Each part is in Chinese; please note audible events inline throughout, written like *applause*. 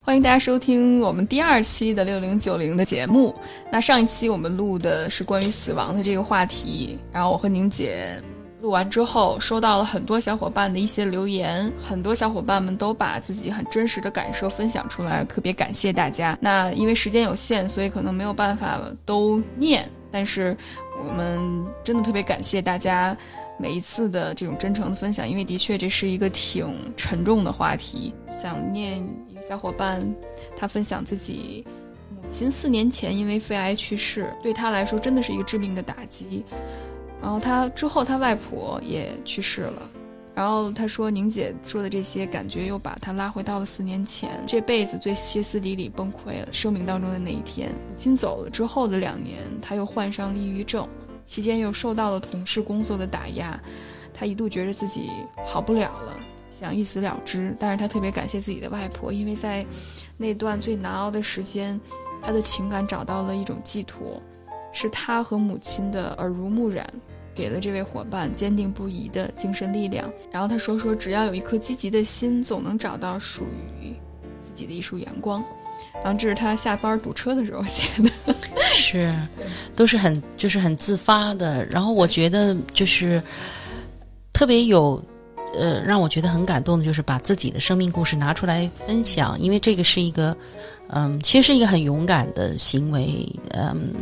欢迎大家收听我们第二期的六零九零的节目。那上一期我们录的是关于死亡的这个话题，然后我和宁姐录完之后，收到了很多小伙伴的一些留言，很多小伙伴们都把自己很真实的感受分享出来，特别感谢大家。那因为时间有限，所以可能没有办法都念，但是我们真的特别感谢大家每一次的这种真诚的分享，因为的确这是一个挺沉重的话题，想念一个。小伙伴，他分享自己母亲四年前因为肺癌去世，对他来说真的是一个致命的打击。然后他之后，他外婆也去世了。然后他说：“宁姐说的这些，感觉又把他拉回到了四年前，这辈子最歇斯底里崩溃了，生命当中的那一天。母亲走了之后的两年，他又患上抑郁症，期间又受到了同事工作的打压，他一度觉得自己好不了了。”想一死了之，但是他特别感谢自己的外婆，因为在那段最难熬的时间，他的情感找到了一种寄托，是他和母亲的耳濡目染，给了这位伙伴坚定不移的精神力量。然后他说：“说只要有一颗积极的心，总能找到属于自己的一束阳光。”然后这是他下班堵车的时候写的，是，都是很就是很自发的。然后我觉得就是特别有。呃，让我觉得很感动的就是把自己的生命故事拿出来分享，因为这个是一个，嗯，其实是一个很勇敢的行为。嗯，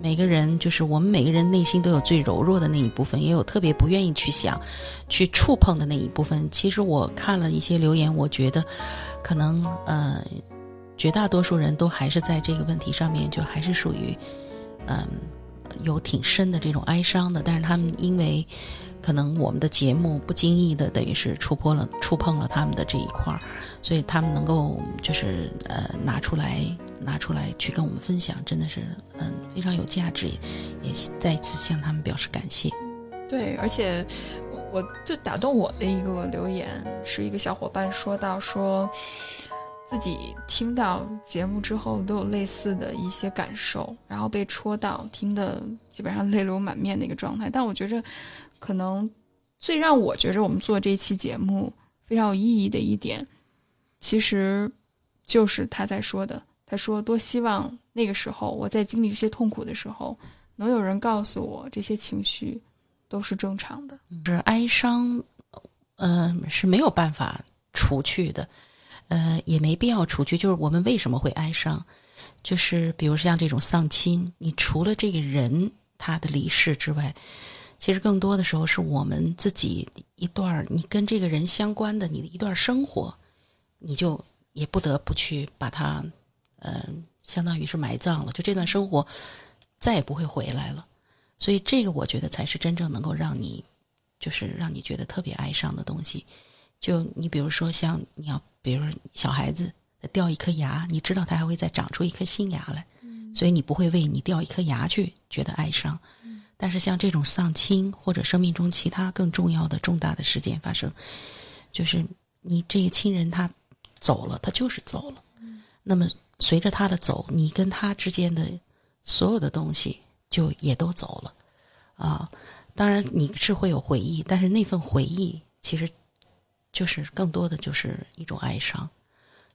每个人就是我们每个人内心都有最柔弱的那一部分，也有特别不愿意去想、去触碰的那一部分。其实我看了一些留言，我觉得可能呃，绝大多数人都还是在这个问题上面，就还是属于嗯有挺深的这种哀伤的，但是他们因为。可能我们的节目不经意的等于是触碰了触碰了他们的这一块儿，所以他们能够就是呃拿出来拿出来去跟我们分享，真的是嗯非常有价值，也再一次向他们表示感谢。对，而且我最打动我的一个留言是一个小伙伴说到说自己听到节目之后都有类似的一些感受，然后被戳到，听的基本上泪流满面的一个状态。但我觉着。可能最让我觉着我们做这期节目非常有意义的一点，其实就是他在说的。他说：“多希望那个时候我在经历这些痛苦的时候，能有人告诉我这些情绪都是正常的。是哀伤，嗯，是没有办法除去的，呃，也没必要除去。就是我们为什么会哀伤？就是比如像这种丧亲，你除了这个人他的离世之外。”其实更多的时候是我们自己一段你跟这个人相关的你的一段生活，你就也不得不去把它，嗯，相当于是埋葬了。就这段生活再也不会回来了。所以这个我觉得才是真正能够让你，就是让你觉得特别哀伤的东西。就你比如说像你要，比如说小孩子掉一颗牙，你知道他还会再长出一颗新牙来，所以你不会为你掉一颗牙去觉得哀伤。但是像这种丧亲或者生命中其他更重要的重大的事件发生，就是你这个亲人他走了，他就是走了。那么随着他的走，你跟他之间的所有的东西就也都走了啊。当然你是会有回忆，但是那份回忆其实就是更多的就是一种哀伤。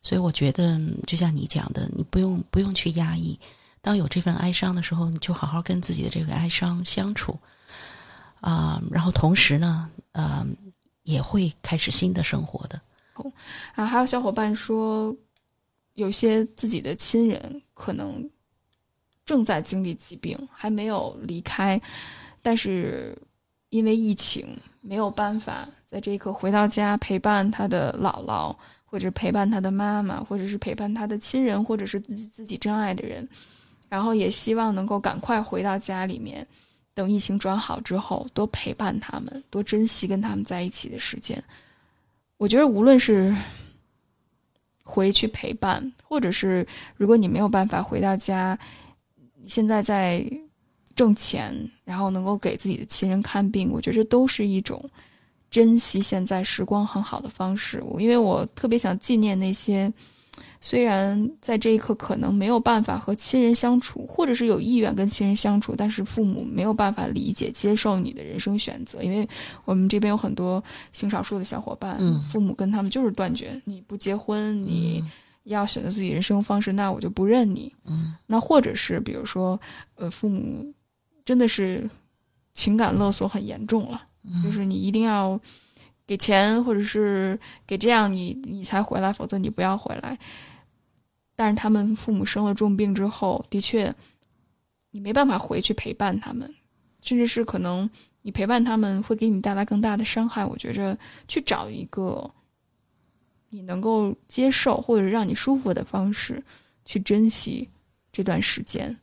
所以我觉得，就像你讲的，你不用不用去压抑。当有这份哀伤的时候，你就好好跟自己的这个哀伤相处，啊，然后同时呢，呃，也会开始新的生活的。啊，还有小伙伴说，有些自己的亲人可能正在经历疾病，还没有离开，但是因为疫情没有办法在这一刻回到家陪伴他的姥姥，或者陪伴他的妈妈，或者是陪伴他的亲人，或者是自己真爱的人。然后也希望能够赶快回到家里面，等疫情转好之后，多陪伴他们，多珍惜跟他们在一起的时间。我觉得无论是回去陪伴，或者是如果你没有办法回到家，现在在挣钱，然后能够给自己的亲人看病，我觉得这都是一种珍惜现在时光很好的方式。因为我特别想纪念那些。虽然在这一刻可能没有办法和亲人相处，或者是有意愿跟亲人相处，但是父母没有办法理解、接受你的人生选择，因为我们这边有很多性少数的小伙伴，嗯父母跟他们就是断绝，你不结婚，你嗯要选择自己人生方式，那我就不认你。嗯那或者是比如说，呃，父母真的是情感勒索很严重了，嗯就是你一定要给钱，或者是给这样你你才回来，否则你不要回来。但是他们父母生了重病之后，的确，你没办法回去陪伴他们，甚至是可能你陪伴他们会给你带来更大的伤害。我觉着去找一个你能够接受或者让你舒服的方式去珍惜这段时间。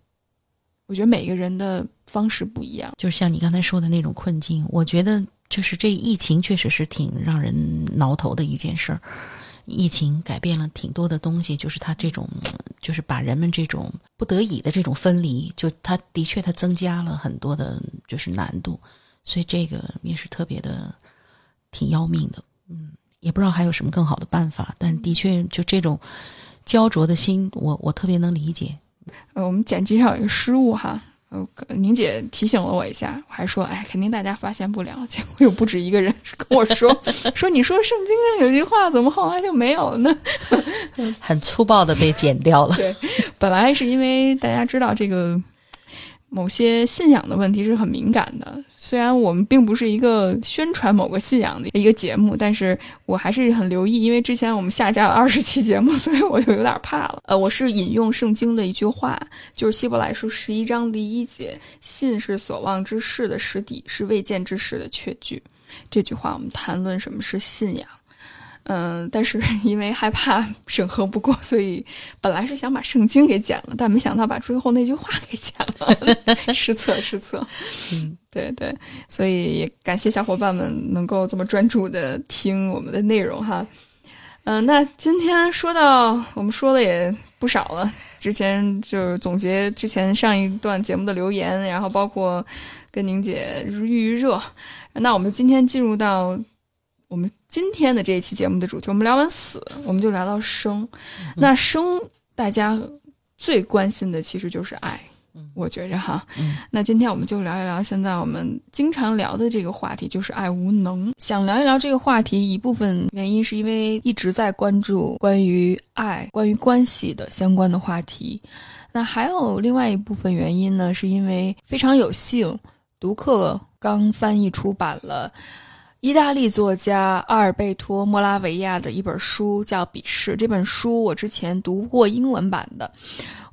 我觉得每个人的方式不一样。就像你刚才说的那种困境，我觉得就是这疫情确实是挺让人挠头的一件事儿。疫情改变了挺多的东西，就是它这种，就是把人们这种不得已的这种分离，就它的确它增加了很多的，就是难度，所以这个也是特别的挺要命的。嗯，也不知道还有什么更好的办法，但的确就这种焦灼的心，我我特别能理解。呃，我们剪辑上有一个失误哈，呃，宁姐提醒了我一下，我还说，哎，肯定大家发现不了。结果有不止一个人跟我说，*laughs* 说你说圣经上有句话，怎么后来就没有了呢？*laughs* 很粗暴的被剪掉了。对，本来是因为大家知道这个某些信仰的问题是很敏感的，虽然我们并不是一个宣传某个信仰的一个节目，但是我还是很留意，因为之前我们下架了二十期节目，*laughs* 所以我就有点怕了。呃，我是引用圣经的一句话，就是希伯来书十一章第一节：“信是所望之事的实底，是未见之事的确据。”这句话我们谈论什么是信仰。嗯，但是 *laughs* 因为害怕审核不过，所以本来是想把圣经给剪了，但没想到把最后那句话给剪了，失 *laughs* 策失策。嗯，*laughs* 对对，所以也感谢小伙伴们能够这么专注的听我们的内容哈。嗯、那今天说到我们说的也不少了，之前就是总结之前上一段节目的留言，然后包括跟宁姐预预热。那我们今天进入到我们今天的这一期节目的主题，我们聊完死，我们就聊到生。那生大家最关心的其实就是爱，我觉着哈。嗯那今天我们就聊一聊现在我们经常聊的这个话题，就是爱无能。想聊一聊这个话题，一部分原因是因为一直在关注关于爱、关于关系的相关的话题。那还有另外一部分原因呢，是因为非常有幸，读客刚翻译出版了意大利作家阿尔贝托·莫拉维亚的一本书，叫《笔试》。这本书我之前读过英文版的。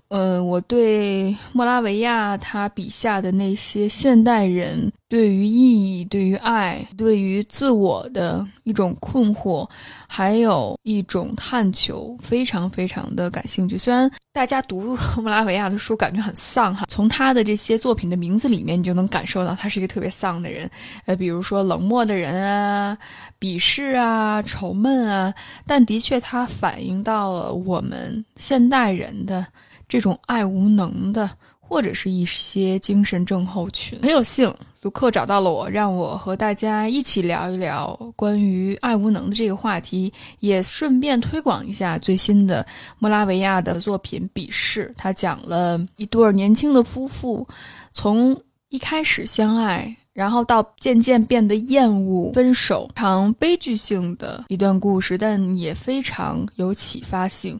嗯，我对莫拉维亚他笔下的那些现代人对于意义、对于爱、对于自我的一种困惑，还有一种探求，非常非常的感兴趣。虽然大家读 *laughs* 莫拉维亚的书感觉很丧哈，从他的这些作品的名字里面，你就能感受到他是一个特别丧的人。呃，比如说冷漠的人啊、鄙视啊、愁闷啊，但的确他反映到了我们现代人的。这种爱无能的，或者是一些精神症候群。很有幸，卢克找到了我，让我和大家一起聊一聊关于爱无能的这个话题，也顺便推广一下最新的莫拉维亚的作品《笔试》。他讲了一对年轻的夫妇，从一开始相爱。然后到渐渐变得厌恶、分手，常悲剧性的一段故事，但也非常有启发性。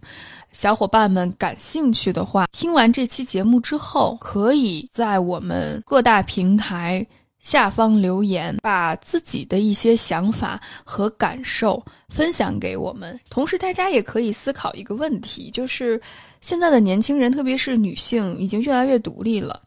小伙伴们感兴趣的话，听完这期节目之后，可以在我们各大平台下方留言，把自己的一些想法和感受分享给我们。同时，大家也可以思考一个问题，就是现在的年轻人，特别是女性，已经越来越独立了。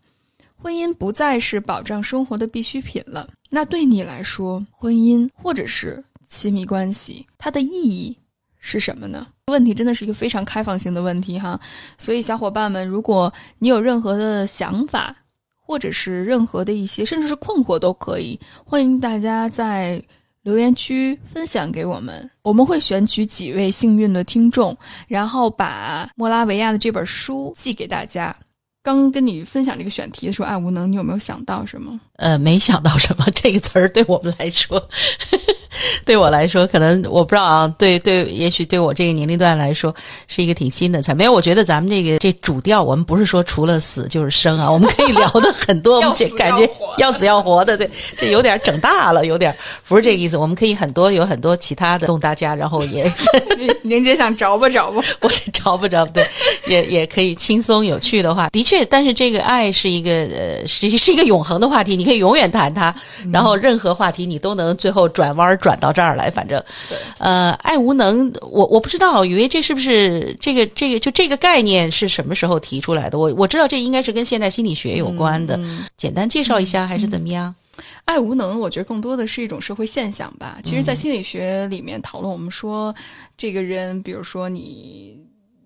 婚姻不再是保障生活的必需品了。那对你来说，婚姻或者是亲密关系，它的意义是什么呢？问题真的是一个非常开放性的问题哈。所以，小伙伴们，如果你有任何的想法，或者是任何的一些，甚至是困惑都可以，欢迎大家在留言区分享给我们。我们会选取几位幸运的听众，然后把莫拉维亚的这本书寄给大家。刚跟你分享这个选题的时候，爱无能，你有没有想到什么？呃，没想到什么这个词儿对我们来说，*laughs* 对我来说，可能我不知道啊，对对，也许对我这个年龄段来说是一个挺新的菜。没有，我觉得咱们这个这主调，我们不是说除了死就是生啊，我们可以聊的很多，*laughs* 我们这感觉要死要活的，对，这有点整大了，有点不是这个意思。我们可以很多有很多其他的动大家，然后也 *laughs* 宁姐想找吧找吧，我找不着，对，也也可以轻松有趣的话，的确，但是这个爱是一个呃，是是一个永恒的话题，你可以永远谈它，然后任何话题你都能最后转弯转到这儿来，反正，呃，爱无能，我我不知道，以为这是不是这个这个就这个概念是什么时候提出来的？我我知道这应该是跟现代心理学有关的，简单介绍一下还是怎么样？爱无能，我觉得更多的是一种社会现象吧。其实，在心理学里面讨论，我们说这个人，比如说你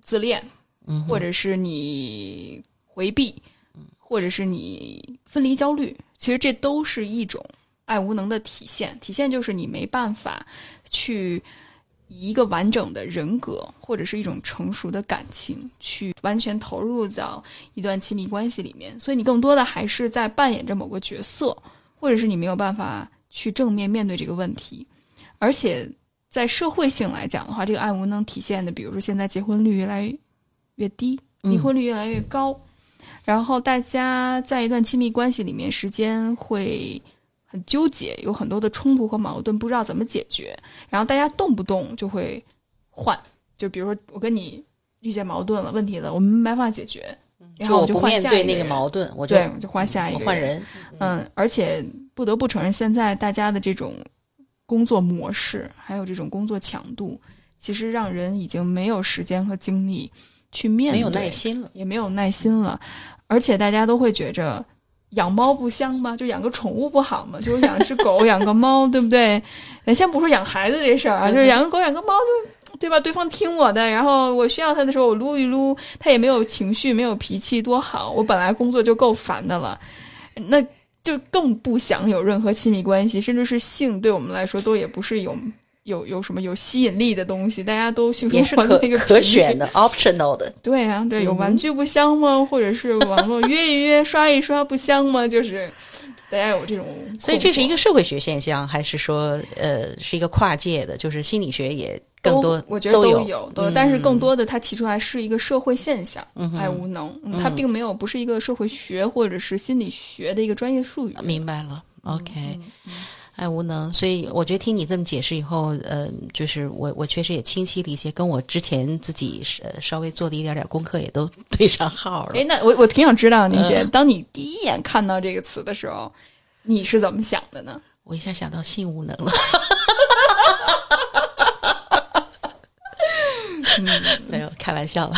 自恋，嗯，或者是你回避，或者是你分离焦虑，其实这都是一种爱无能的体现。体现就是你没办法去以一个完整的人格，或者是一种成熟的感情，去完全投入到一段亲密关系里面。所以，你更多的还是在扮演着某个角色。或者是你没有办法去正面面对这个问题，而且在社会性来讲的话，这个爱无能体现的，比如说现在结婚率越来越低，离婚率越来越高，然后大家在一段亲密关系里面时间会很纠结，有很多的冲突和矛盾，不知道怎么解决，然后大家动不动就会换，就比如说我跟你遇见矛盾了、问题了，我们没办法解决。然后我就换下对那个矛盾，我就对，我就换下一个换人。嗯，而且不得不承认，现在大家的这种工作模式，还有这种工作强度，其实让人已经没有时间和精力去面对，没有耐心了，也没有耐心了。而且大家都会觉着养猫不香吗？就养个宠物不好吗？就是养只狗，养个猫，对不对？*laughs* 先不说养孩子这事儿啊，就是养个狗，养个猫就。对吧？对方听我的，然后我需要他的时候，我撸一撸，他也没有情绪，没有脾气，多好！我本来工作就够烦的了，那就更不想有任何亲密关系，甚至是性，对我们来说都也不是有有有什么有吸引力的东西。大家都性也是可可选的，optional 的。*laughs* 对啊，对，有玩具不香吗？或者是网络约一约、*laughs* 刷一刷不香吗？就是大家有这种，*laughs* 所以这是一个社会学现象，还是说呃是一个跨界的？就是心理学也。更多，我觉得都有，都有，但是更多的他提出来是一个社会现象，爱无能，他并没有不是一个社会学或者是心理学的一个专业术语。明白了，OK，爱无能，所以我觉得听你这么解释以后，呃，就是我我确实也清晰了一些，跟我之前自己呃稍微做的一点点功课也都对上号了。哎，那我我挺想知道，宁姐，当你第一眼看到这个词的时候，你是怎么想的呢？我一下想到性无能了。*laughs* 没有开玩笑了，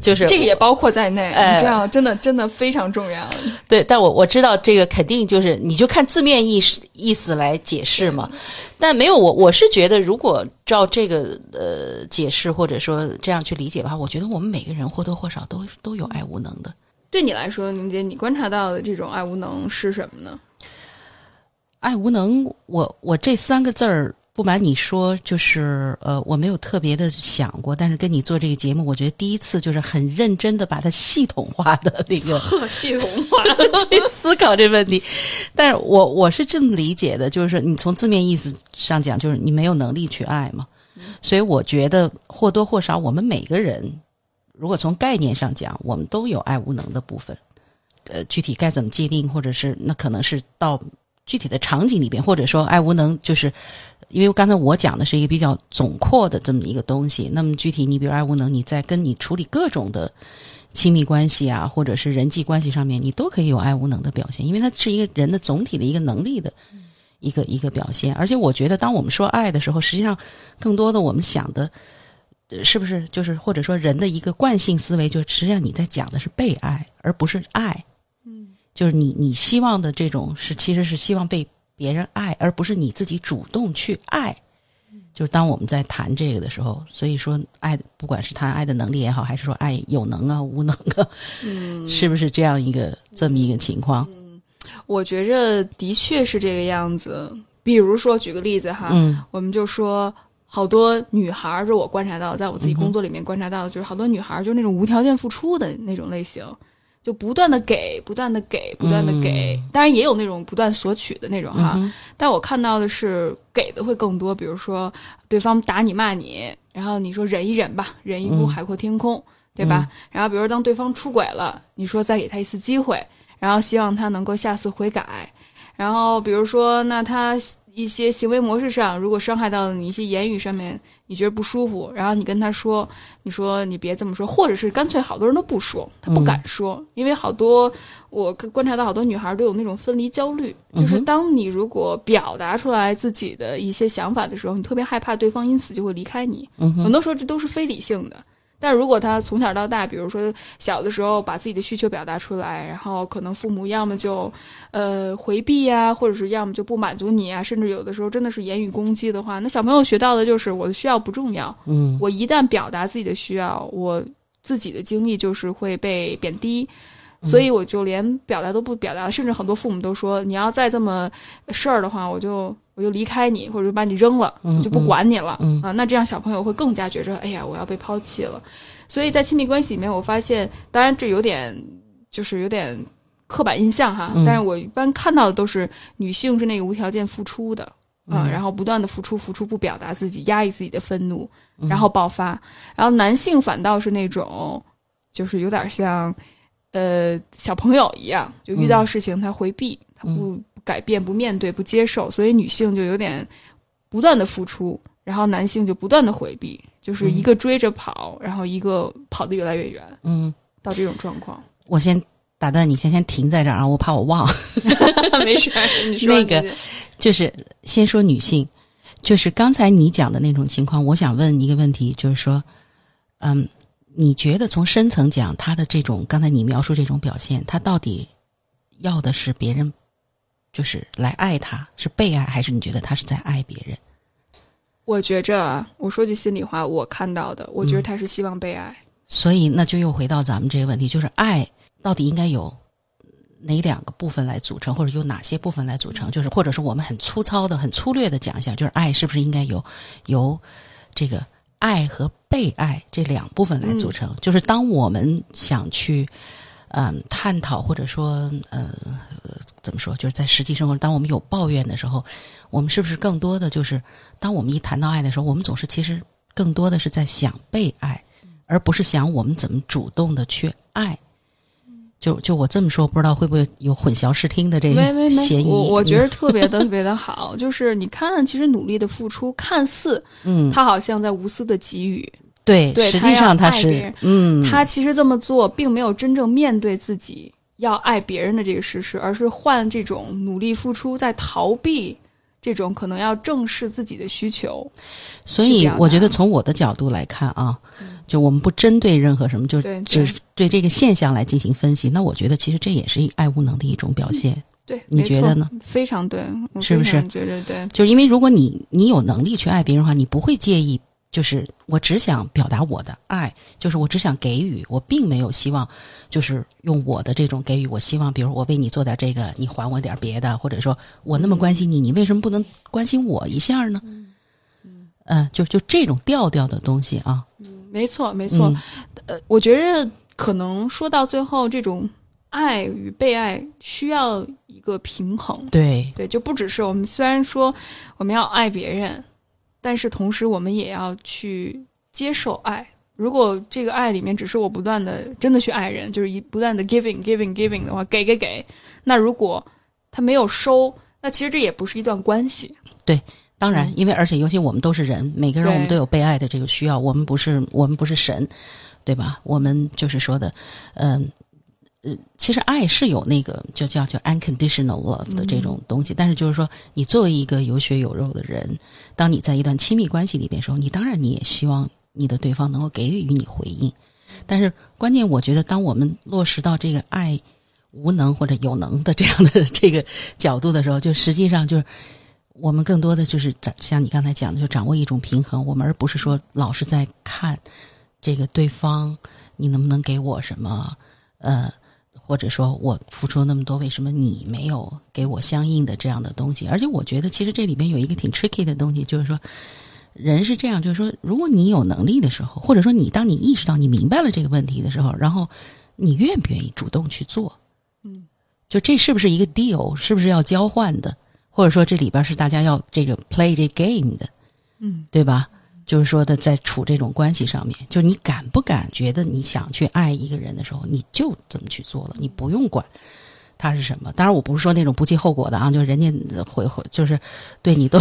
就是这个也包括在内。你这样真的真的非常重要。对，但我我知道这个肯定就是，你就看字面意思意思来解释嘛。但没有我，我是觉得，如果照这个呃解释或者说这样去理解的话，我觉得我们每个人或多或少都都有爱无能的。对你来说，宁姐，你观察到的这种爱无能是什么呢？爱无能，我我这三个字儿。不瞒你说，就是呃，我没有特别的想过，但是跟你做这个节目，我觉得第一次就是很认真的把它系统化的那个系统化 *laughs* 去思考这问题。但是我我是这么理解的，就是说你从字面意思上讲，就是你没有能力去爱嘛。所以我觉得或多或少，我们每个人如果从概念上讲，我们都有爱无能的部分。呃，具体该怎么界定，或者是那可能是到具体的场景里边，或者说爱无能就是。因为刚才我讲的是一个比较总括的这么一个东西，那么具体你比如爱无能，你在跟你处理各种的亲密关系啊，或者是人际关系上面，你都可以有爱无能的表现，因为它是一个人的总体的一个能力的一个一个表现。而且我觉得，当我们说爱的时候，实际上更多的我们想的，是不是就是或者说人的一个惯性思维，就实际上你在讲的是被爱，而不是爱。嗯，就是你你希望的这种是其实是希望被。别人爱，而不是你自己主动去爱。就是当我们在谈这个的时候，所以说爱，不管是谈爱的能力也好，还是说爱有能啊、无能啊，嗯，是不是这样一个这么一个情况？嗯，我觉着的确是这个样子。比如说，举个例子哈，嗯，我们就说好多女孩儿，是我观察到，在我自己工作里面观察到的，就是好多女孩儿就是那种无条件付出的那种类型。就不断的给，不断的给，不断的给。当然也有那种不断索取的那种哈，但我看到的是给的会更多。比如说对方打你骂你，然后你说忍一忍吧，忍一步海阔天空，对吧？然后比如当对方出轨了，你说再给他一次机会，然后希望他能够下次悔改。然后比如说那他。一些行为模式上，如果伤害到了你一些言语上面，你觉得不舒服，然后你跟他说，你说你别这么说，或者是干脆好多人都不说，他不敢说，因为好多我观察到好多女孩都有那种分离焦虑，就是当你如果表达出来自己的一些想法的时候，你特别害怕对方因此就会离开你，很多时候这都是非理性的。但如果他从小到大，比如说小的时候把自己的需求表达出来，然后可能父母要么就，呃回避呀，或者是要么就不满足你啊，甚至有的时候真的是言语攻击的话，那小朋友学到的就是我的需要不重要。嗯，我一旦表达自己的需要，我自己的经历就是会被贬低。所以我就连表达都不表达了，甚至很多父母都说，你要再这么事儿的话，我就我就离开你，或者把你扔了，就不管你了啊。那这样小朋友会更加觉着，哎呀，我要被抛弃了。所以在亲密关系里面，我发现，当然这有点就是有点刻板印象哈，但是我一般看到的都是女性是那个无条件付出的啊，然后不断的付出付出，不表达自己，压抑自己的愤怒，然后爆发。然后男性反倒是那种，就是有点像。呃，小朋友一样，就遇到事情他回避，他不改变、不面对、不接受，所以女性就有点不断的付出，然后男性就不断的回避，就是一个追着跑，然后一个跑得越来越远，嗯，到这种状况。我先打断你，先先停在这儿啊，我怕我忘。*laughs* 没事，你说那个就是先说女性，就是刚才你讲的那种情况，我想问一个问题，就是说，嗯。你觉得从深层讲，他的这种刚才你描述这种表现，他到底要的是别人，就是来爱他，是被爱，还是你觉得他是在爱别人？我觉着，我说句心里话，我看到的，我觉得他是希望被爱。所以，那就又回到咱们这个问题，就是爱到底应该有哪两个部分来组成，或者有哪些部分来组成？就是，或者是我们很粗糙的、很粗略的讲一下，就是爱是不是应该由由这个。爱和被爱这两部分来组成，就是当我们想去，嗯，探讨或者说，呃，怎么说，就是在实际生活，当我们有抱怨的时候，我们是不是更多的就是，当我们一谈到爱的时候，我们总是其实更多的是在想被爱，而不是想我们怎么主动的去爱。就就我这么说，不知道会不会有混淆视听的这个嫌疑？我我觉得特别的特别的好，就是你看，其实努力的付出，看似嗯，他好像在无私的给予，对，对，实际上他是嗯，他其实这么做并没有真正面对自己要爱别人的这个事实，而是换这种努力付出在逃避。这种可能要正视自己的需求，所以我觉得从我的角度来看啊，就我们不针对任何什么，就只对这个现象来进行分析。那我觉得其实这也是爱无能的一种表现。对，你觉得呢？非常对，是不是？觉得对，就是因为如果你你有能力去爱别人的话，你不会介意。就是我只想表达我的爱，就是我只想给予，我并没有希望，就是用我的这种给予。我希望，比如我为你做点这个，你还我点别的，或者说我那么关心你，你为什么不能关心我一下呢？嗯，嗯，就就这种调调的东西啊。嗯，没错，没错。呃，我觉着可能说到最后，这种爱与被爱需要一个平衡。对对，就不只是我们虽然说我们要爱别人。但是同时，我们也要去接受爱。如果这个爱里面只是我不断的真的去爱人，就是一不断的 giving giving giving 的话，给给给，那如果他没有收，那其实这也不是一段关系。对，当然，因为而且尤其我们都是人，每个人我们都有被爱的这个需要。我们不是我们不是神，对吧？我们就是说的，嗯。呃，其实爱是有那个就叫叫 unconditional love 的这种东西，但是就是说，你作为一个有血有肉的人，当你在一段亲密关系里边时候，你当然你也希望你的对方能够给予你回应，但是关键我觉得，当我们落实到这个爱无能或者有能的这样的这个角度的时候，就实际上就是我们更多的就是像你刚才讲的，就掌握一种平衡，我们而不是说老是在看这个对方你能不能给我什么，呃。或者说我付出了那么多，为什么你没有给我相应的这样的东西？而且我觉得，其实这里边有一个挺 tricky 的东西，就是说，人是这样，就是说，如果你有能力的时候，或者说你当你意识到你明白了这个问题的时候，然后你愿不愿意主动去做？嗯，就这是不是一个 deal？是不是要交换的？或者说这里边是大家要这个 play 这 game 的？嗯，对吧？就是说的，在处这种关系上面，就是你敢不敢觉得你想去爱一个人的时候，你就怎么去做了，你不用管他是什么。当然，我不是说那种不计后果的啊，就是人家会会就是对你都。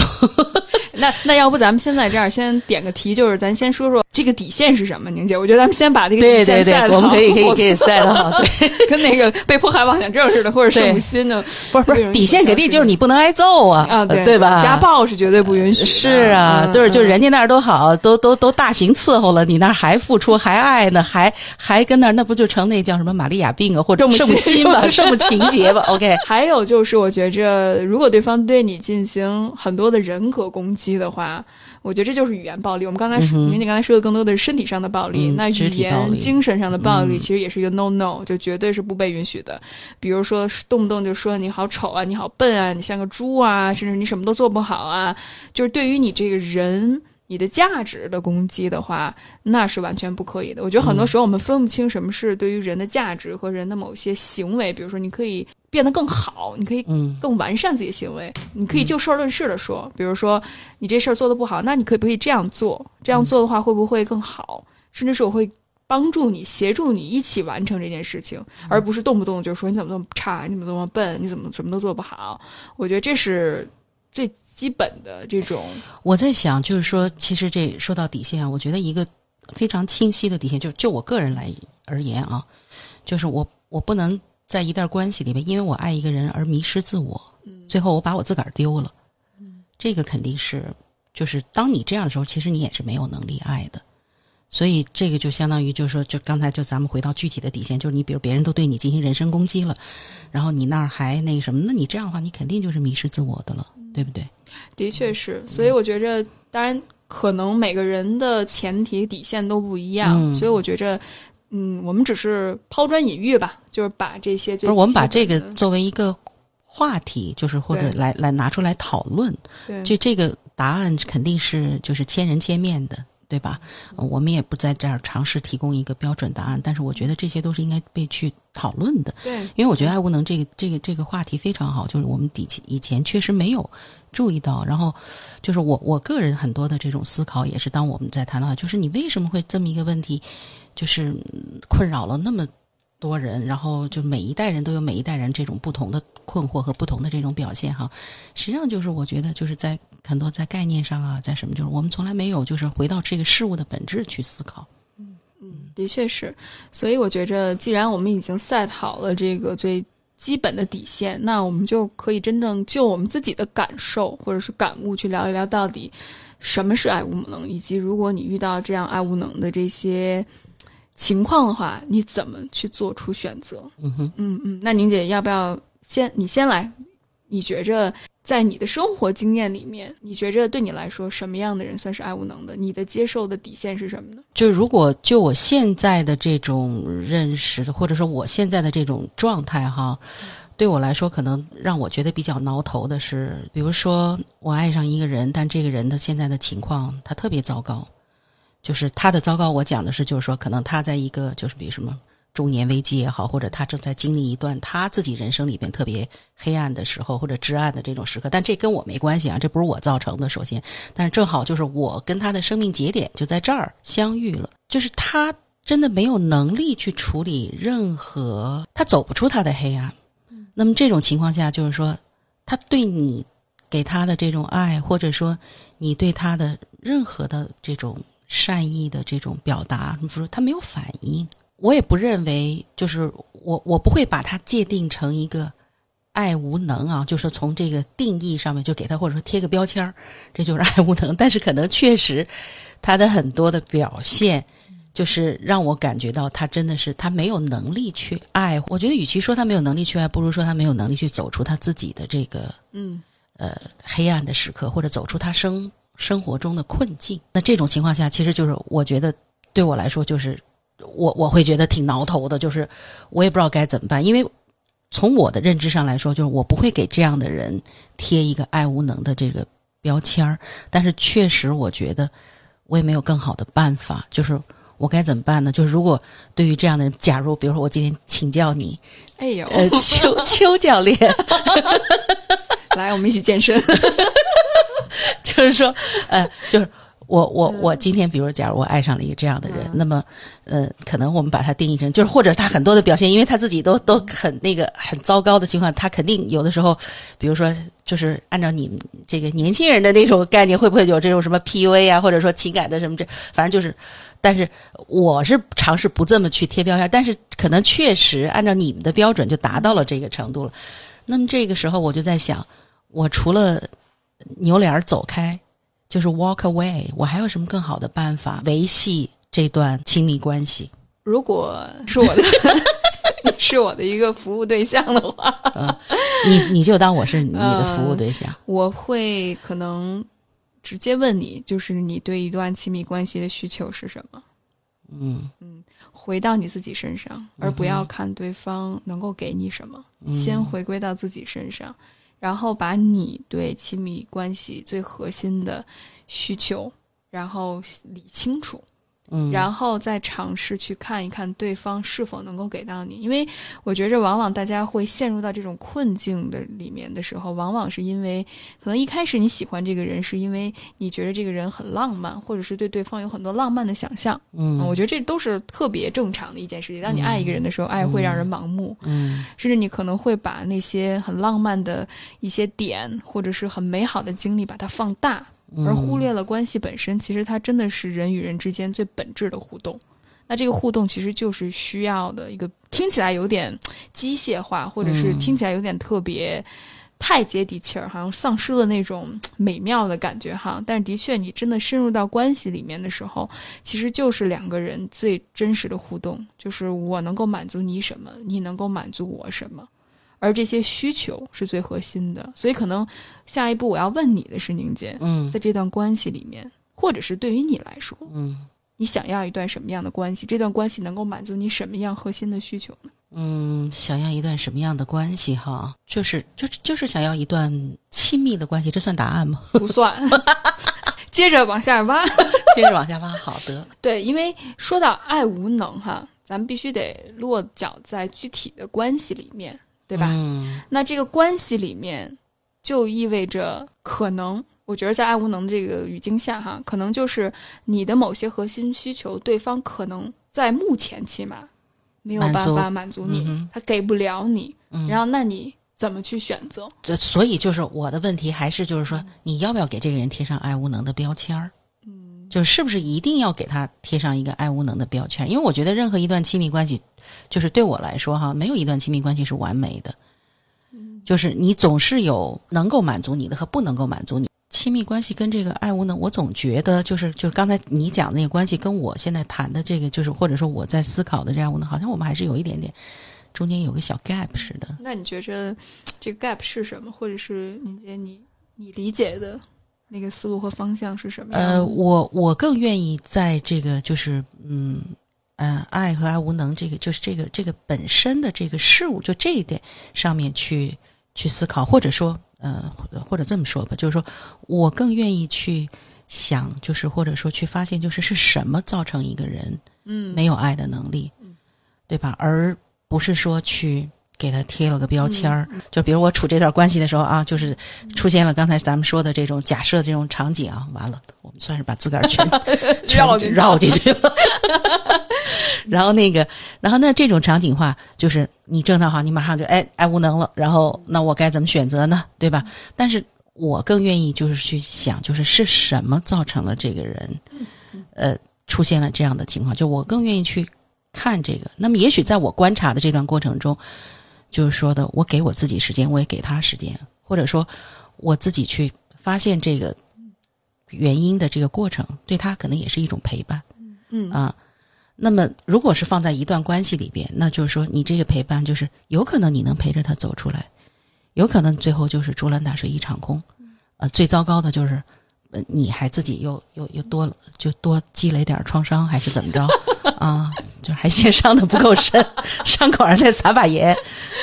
*laughs* 那那要不咱们现在这样先点个题，就是咱先说说这个底线是什么，宁姐？我觉得咱们先把这个底线赛我们可以 *laughs* 可以可以赛的好，*laughs* 跟那个被迫害妄想症似的，或者圣母心的，不是不是底线，肯定就是你不能挨揍啊啊，对对吧？家暴是绝对不允许。是啊，就是就人家那儿都好，都都都大刑伺候了，你那儿还付出还爱呢，还还跟那儿，那不就成那叫什么玛利亚病啊，或者圣母心吧，圣母情节吧？OK。还有就是，我觉着如果对方对你进行很多的人格攻击的话。我觉得这就是语言暴力。我们刚才，因为你刚才说的更多的是身体上的暴力，那语言、精神上的暴力其实也是一个 no no，就绝对是不被允许的。比如说，动不动就说你好丑啊，你好笨啊，你像个猪啊，甚至你什么都做不好啊，就是对于你这个人。你的价值的攻击的话，那是完全不可以的。我觉得很多时候我们分不清什么是对于人的价值和人的某些行为。比如说，你可以变得更好，你可以更完善自己的行为，你可以就事论事的说。比如说，你这事儿做的不好，那你可不可以这样做？这样做的话会不会更好？甚至是我会帮助你、协助你一起完成这件事情，而不是动不动就说你怎么这么差，你怎么这么笨，你怎么什么都做不好？我觉得这是。最基本的这种，我在想，就是说，其实这说到底线啊，我觉得一个非常清晰的底线，就就我个人来而言啊，就是我我不能在一段关系里面，因为我爱一个人而迷失自我，最后我把我自个儿丢了，这个肯定是，就是当你这样的时候，其实你也是没有能力爱的。所以这个就相当于，就是说，就刚才就咱们回到具体的底线，就是你比如别人都对你进行人身攻击了，然后你那儿还那个什么，那你这样的话，你肯定就是迷失自我的了，对不对？的确是，所以我觉着，当然可能每个人的前提底线都不一样，所以我觉着，嗯，我们只是抛砖引玉吧，就是把这些不是我们把这个作为一个话题，就是或者来来拿出来讨论，就这个答案肯定是就是千人千面的。对吧？我们也不在这儿尝试提供一个标准答案，但是我觉得这些都是应该被去讨论的。对，因为我觉得爱无能这个这个这个话题非常好，就是我们底前以前确实没有注意到。然后，就是我我个人很多的这种思考也是，当我们在谈到，就是你为什么会这么一个问题，就是困扰了那么。多人，然后就每一代人都有每一代人这种不同的困惑和不同的这种表现哈。实际上就是我觉得就是在很多在概念上啊，在什么就是我们从来没有就是回到这个事物的本质去思考。嗯嗯，的确是。所以我觉着，既然我们已经 set 好了这个最基本的底线，那我们就可以真正就我们自己的感受或者是感悟去聊一聊，到底什么是爱无能，以及如果你遇到这样爱无能的这些。情况的话，你怎么去做出选择？嗯哼，嗯嗯，那宁姐要不要先你先来？你觉着在你的生活经验里面，你觉着对你来说什么样的人算是爱无能的？你的接受的底线是什么呢？就如果就我现在的这种认识，或者说我现在的这种状态哈，对我来说，可能让我觉得比较挠头的是，比如说我爱上一个人，但这个人的现在的情况他特别糟糕。就是他的糟糕，我讲的是，就是说，可能他在一个就是比如什么中年危机也好，或者他正在经历一段他自己人生里边特别黑暗的时候，或者至暗的这种时刻，但这跟我没关系啊，这不是我造成的。首先，但是正好就是我跟他的生命节点就在这儿相遇了，就是他真的没有能力去处理任何，他走不出他的黑暗。那么这种情况下，就是说，他对你给他的这种爱，或者说你对他的任何的这种。善意的这种表达，不是他没有反应，我也不认为，就是我我不会把它界定成一个爱无能啊，就是从这个定义上面就给他或者说贴个标签儿，这就是爱无能。但是可能确实他的很多的表现，就是让我感觉到他真的是他没有能力去爱。我觉得与其说他没有能力去爱，不如说他没有能力去走出他自己的这个嗯呃黑暗的时刻，或者走出他生。生活中的困境，那这种情况下，其实就是我觉得对我来说，就是我我会觉得挺挠头的，就是我也不知道该怎么办。因为从我的认知上来说，就是我不会给这样的人贴一个爱无能的这个标签儿。但是确实，我觉得我也没有更好的办法。就是我该怎么办呢？就是如果对于这样的人，假如比如说我今天请教你，哎呦，呃，邱邱教练，*laughs* 来，我们一起健身。*laughs* 就是说，呃，就是我我我今天，比如假如我爱上了一个这样的人，那么，呃，可能我们把他定义成，就是或者他很多的表现，因为他自己都都很那个很糟糕的情况，他肯定有的时候，比如说，就是按照你们这个年轻人的那种概念，会不会有这种什么 PUA 啊，或者说情感的什么这，反正就是，但是我是尝试不这么去贴标签，但是可能确实按照你们的标准就达到了这个程度了。那么这个时候我就在想，我除了扭脸儿走开，就是 walk away，我还有什么更好的办法维系这段亲密关系？如果是我的，你 *laughs* 是我的一个服务对象的话，你你就当我是你的服务对象。我会可能直接问你，就是你对一段亲密关系的需求是什么？嗯嗯回到你自己身上，而不要看对方能够给你什么，嗯先回归到自己身上，然后把你对亲密关系最核心的需求，然后理清楚。嗯，然后再尝试去看一看对方是否能够给到你，因为我觉着往往大家会陷入到这种困境的里面的时候，往往是因为可能一开始你喜欢这个人，是因为你觉得这个人很浪漫，或者是对对方有很多浪漫的想象。嗯我觉得这都是特别正常的一件事情。当你爱一个人的时候，爱会让人盲目，嗯甚至你可能会把那些很浪漫的一些点，或者是很美好的经历，把它放大。而忽略了关系本身，其实它真的是人与人之间最本质的互动。那这个互动其实就是需要的一个听起来有点机械化，或者是嗯听起来有点特别太接地气儿，好像丧失了那种美妙的感觉哈。但是的确，你真的深入到关系里面的时候，其实就是两个人最真实的互动，就是我能够满足你什么，你能够满足我什么。而这些需求是最核心的，所以可能下一步我要问你的是，宁姐，嗯在这段关系里面，或者是对于你来说，嗯你想要一段什么样的关系？这段关系能够满足你什么样核心的需求呢？嗯，想要一段什么样的关系哈？就是就是就是想要一段亲密的关系，这算答案吗？不算，*laughs* 接着往下挖。*laughs* 接着往下挖，好的，对，因为说到爱无能哈，咱们必须得落脚在具体的关系里面，对吧？嗯那这个关系里面，就意味着可能，我觉得在爱无能这个语境下哈，可能就是你的某些核心需求，对方可能在目前起码没有办法满足你，嗯他给不了你，嗯然后那你怎么去选择？这所以就是我的问题，还是就是说，你要不要给这个人贴上爱无能的标签儿？嗯，就是不是一定要给他贴上一个爱无能的标签？因为我觉得任何一段亲密关系，就是对我来说哈，没有一段亲密关系是完美的。就是你总是有能够满足你的和不能够满足你。亲密关系跟这个爱无能，我总觉得就是就是刚才你讲的那个关系，跟我现在谈的这个，就是或者说我在思考的这样无能，好像我们还是有一点点中间有个小 gap 似的。那你觉着这个 gap 是什么？或者是宁姐你你理解的那个思路和方向是什么？呃，我我更愿意在这个就是嗯呃爱和爱无能这个就是这个这个本身的这个事物，就这一点上面去去思考，或者说呃或或者这么说吧，就是说我更愿意去想，就是或者说去发现，就是是什么造成一个人嗯没有爱的能力，对吧？而不是说去。给他贴了个标签儿，就比如我处这段关系的时候啊，就是出现了刚才咱们说的这种假设这种场景啊，完了，我们算是把自个儿全 *laughs* 全绕进去绕进去了。*laughs* 然后那个，然后那这种场景话，就是你正常好，你马上就哎哎无能了，然后那我该怎么选择呢？对吧？但是我更愿意就是去想，就是是什么造成了这个人，呃，出现了这样的情况，就我更愿意去看这个。那么也许在我观察的这段过程中，就是说的，我给我自己时间，我也给他时间，或者说我自己去发现这个原因的这个过程，对他可能也是一种陪伴。嗯啊。那么，如果是放在一段关系里边，那就是说，你这个陪伴，就是有可能你能陪着他走出来，有可能最后就是竹篮打水一场空。呃，最糟糕的就是，呃，你还自己又又又多就多积累点创伤，还是怎么着啊？就还嫌伤的不够深，*laughs* 伤口上再撒把盐，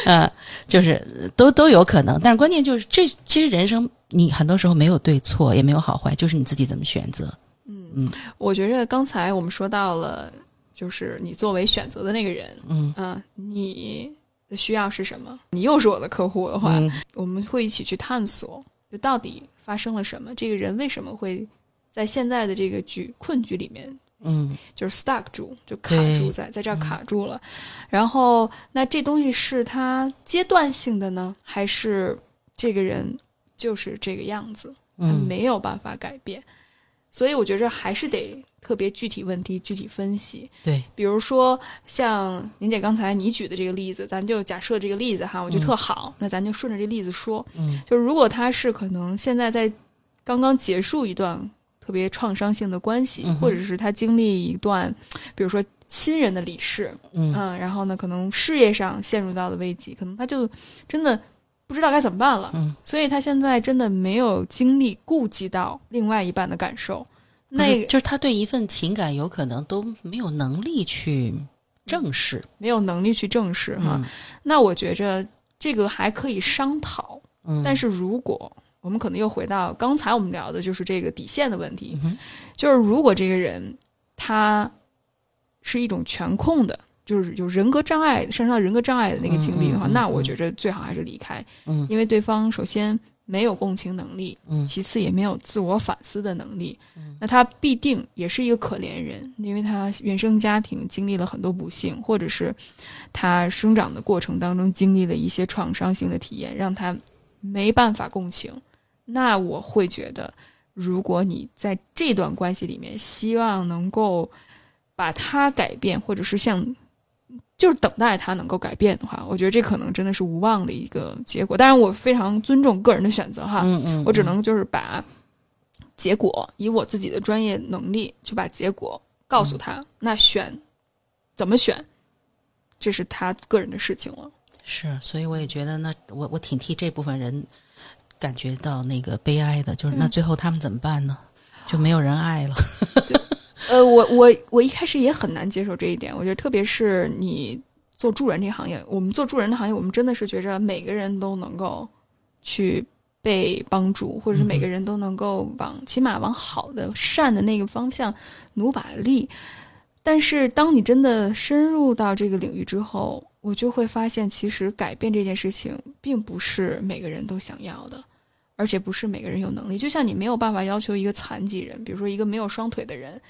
嗯、就是呃都都有可能。但是关键就是这，其实人生你很多时候没有对错，也没有好坏，就是你自己怎么选择。嗯嗯我觉着刚才我们说到了就是你作为选择的那个人，嗯嗯，你的需要是什么？你又是我的客户的话，嗯我们会一起去探索，就到底发生了什么？这个人为什么会在现在的这个局困局里面，嗯就是 stuck 住，就卡住在在这儿卡住了？然后，那这东西是他阶段性的呢，还是这个人就是这个样子，他嗯，没有办法改变？所以我觉着还是得特别具体问题具体分析。对，比如说像宁姐刚才你举的这个例子，咱就假设这个例子哈，我觉得特好，那咱就顺着这例子说。嗯。就是如果他是可能现在在刚刚结束一段特别创伤性的关系，嗯或者是他经历一段，比如说亲人的离世，嗯。嗯，然后呢，可能事业上陷入到了危机，可能他就真的不知道该怎么办了，嗯，所以他现在真的没有精力顾及到另外一半的感受，那那个就是他对一份情感有可能都没有能力去正视，没有能力去正视哈。嗯。那我觉着这个还可以商讨，嗯，但是如果我们可能又回到刚才我们聊的，就是这个底线的问题，嗯就是如果这个人他是一种全控的，就是有人格障碍、身上人格障碍的那个经历的话，那我觉着最好还是离开，嗯。因为对方首先没有共情能力，嗯其次也没有自我反思的能力，嗯那他必定也是一个可怜人，因为他原生家庭经历了很多不幸，或者是他生长的过程当中经历了一些创伤性的体验，让他没办法共情。那我会觉得，如果你在这段关系里面希望能够把他改变，或者是像就是等待他能够改变的话，我觉得这可能真的是无望的一个结果。当然，我非常尊重个人的选择哈，嗯嗯，我只能就是把结果以我自己的专业能力去把结果告诉他，那选怎么选，这是他个人的事情了。是，所以我也觉得那我我挺替这部分人感觉到那个悲哀的，就是那嗯最后他们怎么办呢？就没有人爱了。*laughs* 呃，我我我一开始也很难接受这一点，我觉得特别是你做助人这行业，我们做助人的行业，我们真的是觉着每个人都能够去被帮助，或者是每个人都能够往起码往好的善的那个方向努把力。但是当你真的深入到这个领域之后，我就会发现，其实改变这件事情并不是每个人都想要的，而且不是每个人有能力。就像你没有办法要求一个残疾人，比如说一个没有双腿的人，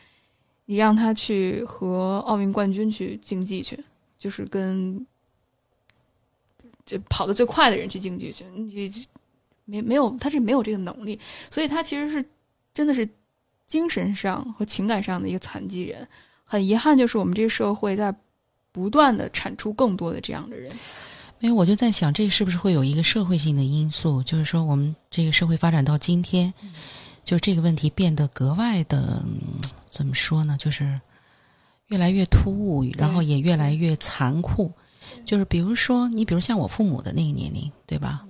你让他去和奥运冠军去竞技去，就是跟这跑得最快的人去竞技去，你没没有他这没有这个能力，所以他其实是真的是精神上和情感上的一个残疾人。很遗憾，就是我们这个社会在不断的产出更多的这样的人。没有我就在想，这是不是会有一个社会性的因素？就是说，我们这个社会发展到今天，就这个问题变得格外的、嗯怎么说呢？就是越来越突兀，然后也越来越残酷。就是比如说，你比如像我父母的那个年龄，对吧？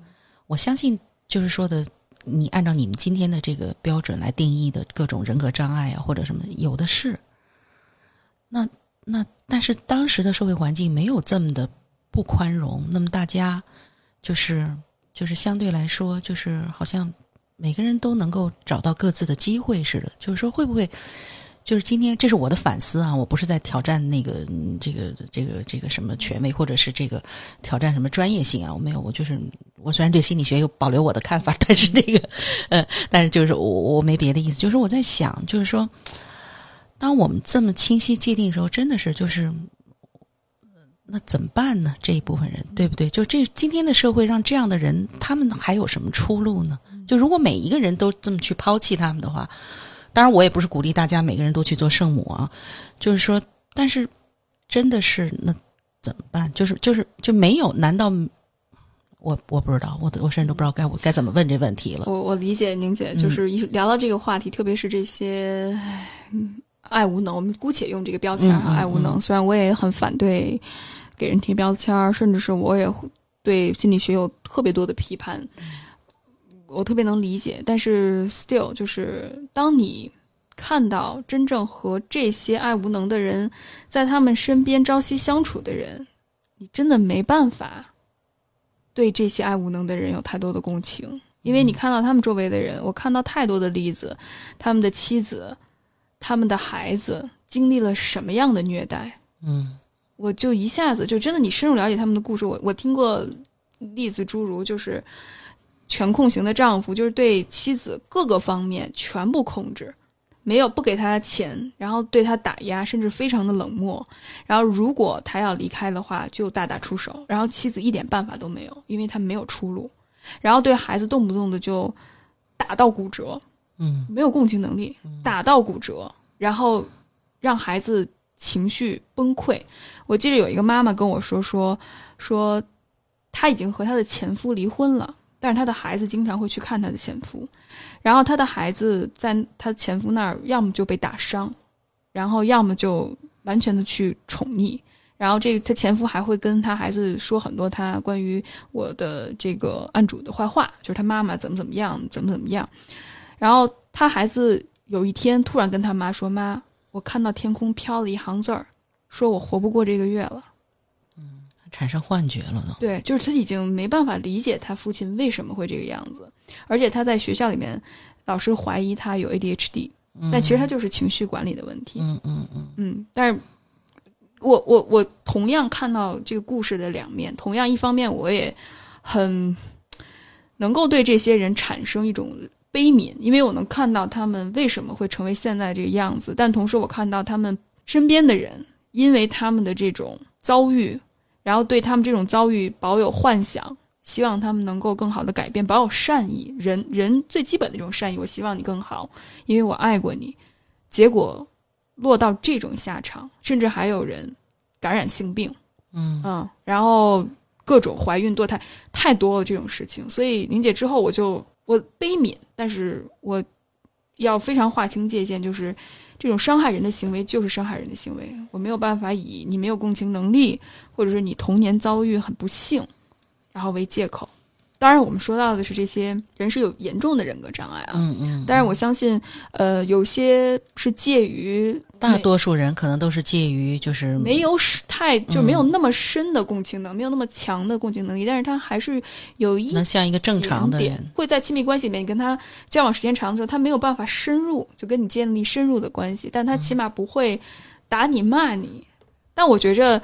我相信，就是说的，你按照你们今天的这个标准来定义的各种人格障碍啊，或者什么，有的是。那那，但是当时的社会环境没有这么的不宽容，那么大家就是就是相对来说，就是好像每个人都能够找到各自的机会似的。就是说，会不会就是今天这是我的反思啊？我不是在挑战那个、这个这个这个什么权威，或者是这个挑战什么专业性啊？我没有，我就是我虽然对心理学有保留我的看法，*laughs* 但是这个呃，但是就是我我没别的意思，就是我在想，就是说。当我们这么清晰界定的时候，真的是就是，那怎么办呢？这一部分人，对不对？就这今天的社会让这样的人，他们还有什么出路呢？就如果每一个人都这么去抛弃他们的话，当然我也不是鼓励大家每个人都去做圣母啊，就是说，但是真的是那怎么办？就是就是就没有？难道我我不知道，我我甚至都不知道该我该怎么问这问题了。我我理解宁姐，嗯就是一聊到这个话题，特别是这些，爱无能，我们姑且用这个标签儿哈，嗯嗯爱无能。嗯虽然我也很反对给人贴标签儿，甚至是我也会对心理学有特别多的批判，我特别能理解。但是 still，就是当你看到真正和这些爱无能的人在他们身边朝夕相处的人，你真的没办法对这些爱无能的人有太多的共情，因为你看到他们周围的人，我看到太多的例子，他们的妻子、他们的孩子经历了什么样的虐待，嗯我就一下子就真的，你深入了解他们的故事，我我听过例子，诸如就是全控型的丈夫，就是对妻子各个方面全部控制，没有不给他钱，然后对他打压，甚至非常的冷漠。然后如果他要离开的话，就大打出手，然后妻子一点办法都没有，因为他没有出路。然后对孩子动不动的就打到骨折，嗯没有共情能力，打到骨折，然后让孩子情绪崩溃。我记得有一个妈妈跟我说说说，她已经和她的前夫离婚了，但是她的孩子经常会去看她的前夫，然后她的孩子在她前夫那儿要么就被打伤，然后要么就完全的去宠溺。然后这个她前夫还会跟她孩子说很多他关于我的这个案主的坏话，就是他妈妈怎么怎么样，怎么怎么样。然后他孩子有一天突然跟他妈说：“妈，我看到天空飘了一行字儿，说我活不过这个月了。产生幻觉了”呢。对，就是他已经没办法理解他父亲为什么会这个样子，而且他在学校里面，老师怀疑他有 ADHD，但其实他就是情绪管理的问题。嗯嗯嗯嗯，但是我我我同样看到这个故事的两面，同样一方面我也很能够对这些人产生一种悲悯，因为我能看到他们为什么会成为现在这个样子，但同时我看到他们身边的人因为他们的这种遭遇，然后对他们这种遭遇保有幻想。希望他们能够更好的改变，保有善意，人人最基本的这种善意。我希望你更好，因为我爱过你。结果落到这种下场，甚至还有人感染性病，嗯嗯，然后各种怀孕堕胎，太多了这种事情。所以宁姐之后，我就我悲悯，但是我要非常划清界限，就是这种伤害人的行为就是伤害人的行为，我没有办法以你没有共情能力，或者是你童年遭遇很不幸，然后为借口。当然，我们说到的是这些人是有严重的人格障碍啊，嗯嗯，但是我相信，呃，有些是介于大多数人可能都是介于就是没有太就没有那么深的共情能，没有那么强的共情能力，但是他还是有一能像一个正常的点人，会在亲密关系里面，你跟他交往时间长的时候，他没有办法深入，就跟你建立深入的关系，但他起码不会打你骂你。但我觉着，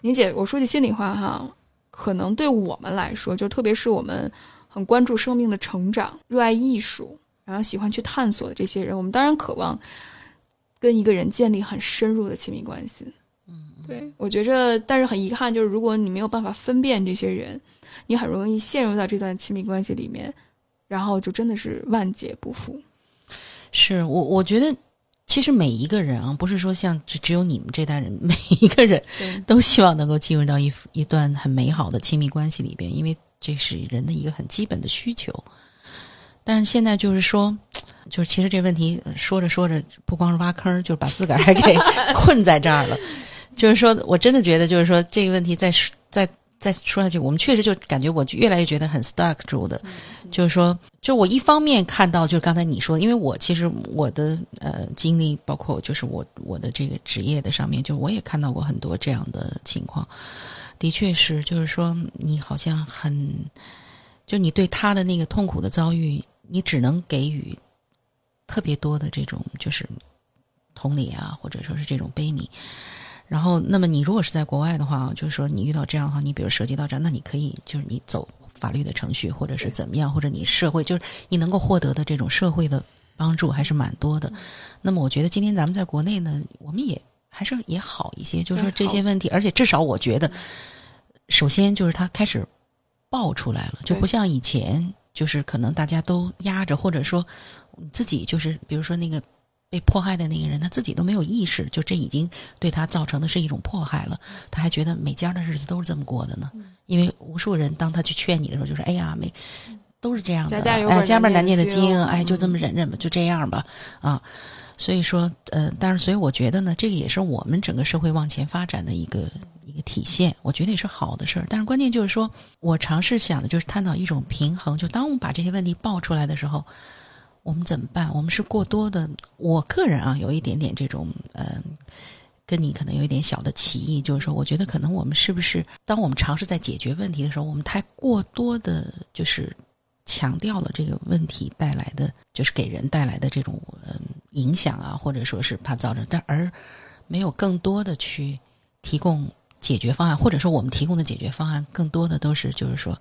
宁姐，我说句心里话哈，可能对我们来说，就特别是我们很关注生命的成长、热爱艺术，然后喜欢去探索的这些人，我们当然渴望跟一个人建立很深入的亲密关系。嗯，对，我觉着，但是很遗憾，就是如果你没有办法分辨这些人，你很容易陷入到这段亲密关系里面，然后就真的是万劫不复。是我我觉得。其实每一个人啊，不是说像只只有你们这代人，每一个人都希望能够进入到一一段很美好的亲密关系里边，因为这是人的一个很基本的需求。但是现在就是说，就是其实这问题说着说着，不光是挖坑，就是把自个儿还给 *laughs* 困在这儿了。就是说我真的觉得，就是说这个问题再再再说下去，我们确实就感觉我越来越觉得很 stuck 住的。就是说，就我一方面看到，就是刚才你说，因为我其实我的呃经历，包括就是我我的这个职业的上面，就我也看到过很多这样的情况。的确是，就是说你好像很，就你对他的那个痛苦的遭遇，你只能给予特别多的这种就是同理啊，或者说是这种悲悯。然后，那么你如果是在国外的话，就是说你遇到这样的话，你比如涉及到这样，那你可以就是你走法律的程序，或者是怎么样，或者你社会就是你能够获得的这种社会的帮助还是蛮多的。那么我觉得今天咱们在国内呢，我们也还是也好一些，就是说这些问题，而且至少我觉得，首先就是它开始爆出来了，就不像以前，就是可能大家都压着，或者说自己就是比如说那个。被迫害的那个人，他自己都没有意识，就这已经对他造成的是一种迫害了。他还觉得每家的日子都是这么过的呢，因为无数人当他去劝你的时候，就是哎呀，没都是这样的，哎，家门难念的经，哎，就这么忍忍吧，就这样吧，啊。所以说，呃，但是所以我觉得呢，这个也是我们整个社会往前发展的一个一个体现，我觉得也是好的事儿。但是关键就是说，我尝试想的就是探讨一种平衡，就当我们把这些问题爆出来的时候。我们怎么办？我们是过多的，我个人啊，有一点点这种，呃，跟你可能有一点小的歧义，就是说，我觉得可能我们是不是，当我们尝试在解决问题的时候，我们太过多的，就是强调了这个问题带来的，就是给人带来的这种嗯影响啊，或者说是怕造成，但而没有更多的去提供解决方案，或者说我们提供的解决方案更多的都是就是说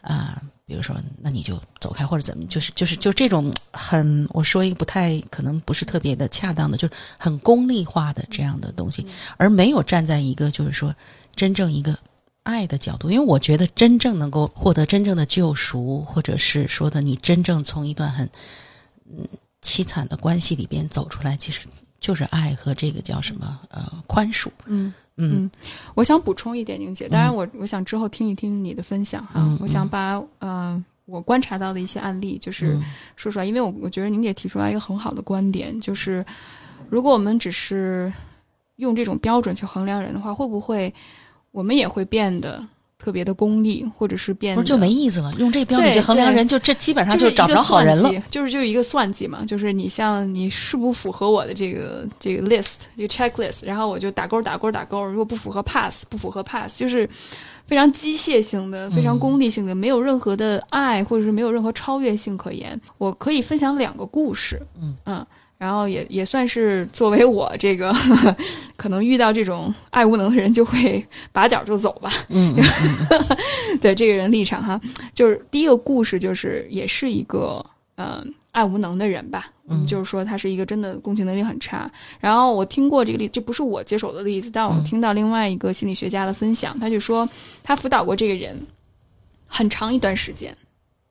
啊，比如说那你就走开或者怎么，就是就是就这种很我说一个不太可能不是特别的恰当的，就是很功利化的这样的东西，而没有站在一个就是说真正一个。爱的角度，因为我觉得真正能够获得真正的救赎，或者是说的你真正从一段很嗯凄惨的关系里边走出来，其实就是爱和这个叫什么呃宽恕。嗯嗯，我想补充一点，宁姐，当然我我想之后听一听你的分享哈，我想把呃我观察到的一些案例就是说出来，因为我我觉得宁姐提出来一个很好的观点，就是如果我们只是用这种标准去衡量人的话，会不会？我们也会变得特别的功利，或者是变不是就没意思了。用这标准去衡量人，就这基本上就找不着好人了。就是就是一个算计嘛，就是你像你是不符合我的这个这个 list 这个 checklist，然后我就打勾打勾打勾。如果不符合 pass，不符合 pass，就是非常机械性的、非常功利性的，没有任何的爱，或者是没有任何超越性可言。我可以分享两个故事，嗯嗯。然后也也算是作为我这个 *laughs* 可能遇到这种爱无能的人就会 *laughs* 拔脚就走吧，嗯，*laughs* 对这个人立场哈，就是第一个故事就是也是一个嗯爱无能的人吧，嗯，就是说他是一个真的共情能力很差。然后我听过这个例，这不是我接手的例子，但我听到另外一个心理学家的分享，他就说他辅导过这个人很长一段时间，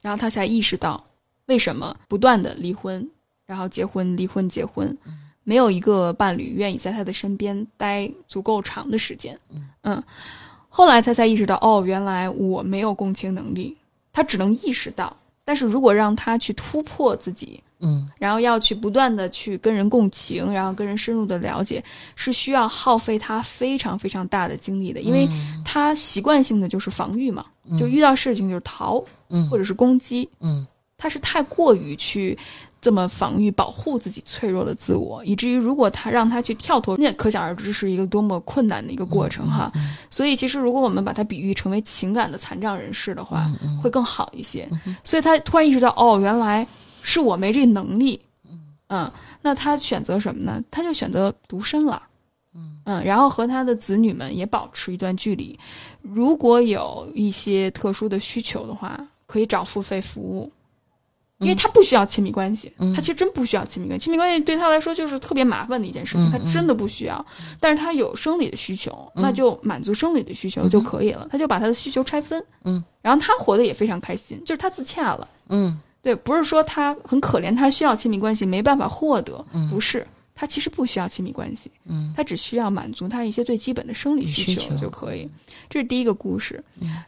然后他才意识到为什么不断的离婚。然后结婚、离婚、结婚，没有一个伴侣愿意在他的身边待足够长的时间。嗯，后来他才意识到，哦，原来我没有共情能力。他只能意识到，但是如果让他去突破自己，嗯，然后要去不断的去跟人共情，然后跟人深入的了解，是需要耗费他非常非常大的精力的，因为他习惯性的就是防御嘛，就遇到事情就是逃，嗯，或者是攻击，嗯，他是太过于去。这么防御保护自己脆弱的自我，以至于如果他让他去跳脱，那可想而知是一个多么困难的一个过程哈。所以其实如果我们把它比喻成为情感的残障人士的话，会更好一些。所以他突然意识到，哦，原来是我没这能力。嗯，那他选择什么呢？他就选择独身了。嗯，然后和他的子女们也保持一段距离。如果有一些特殊的需求的话，可以找付费服务。因为他不需要亲密关系，他其实真不需要亲密关系。亲密关系对他来说就是特别麻烦的一件事情，他真的不需要。但是他有生理的需求，那就满足生理的需求就可以了。他就把他的需求拆分，嗯，然后他活得也非常开心，就是他自洽了，嗯，对，不是说他很可怜，他需要亲密关系没办法获得，不是，他其实不需要亲密关系，嗯，他只需要满足他一些最基本的生理需求就可以。这是第一个故事，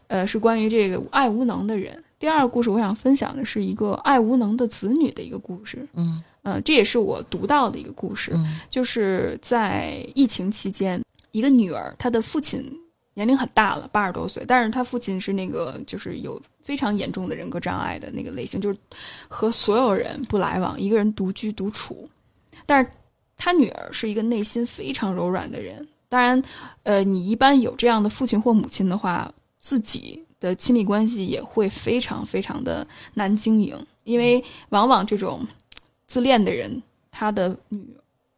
呃，是关于这个爱无能的人。第二个故事，我想分享的是一个爱无能的子女的一个故事。嗯嗯，这也是我读到的一个故事。就是在疫情期间，一个女儿，她的父亲年龄很大了，八十多岁，但是她父亲是那个就是有非常严重的人格障碍的那个类型，就是和所有人不来往，一个人独居独处。但是他女儿是一个内心非常柔软的人。当然，呃，你一般有这样的父亲或母亲的话，自己。的亲密关系也会非常非常的难经营，因为往往这种自恋的人，他的女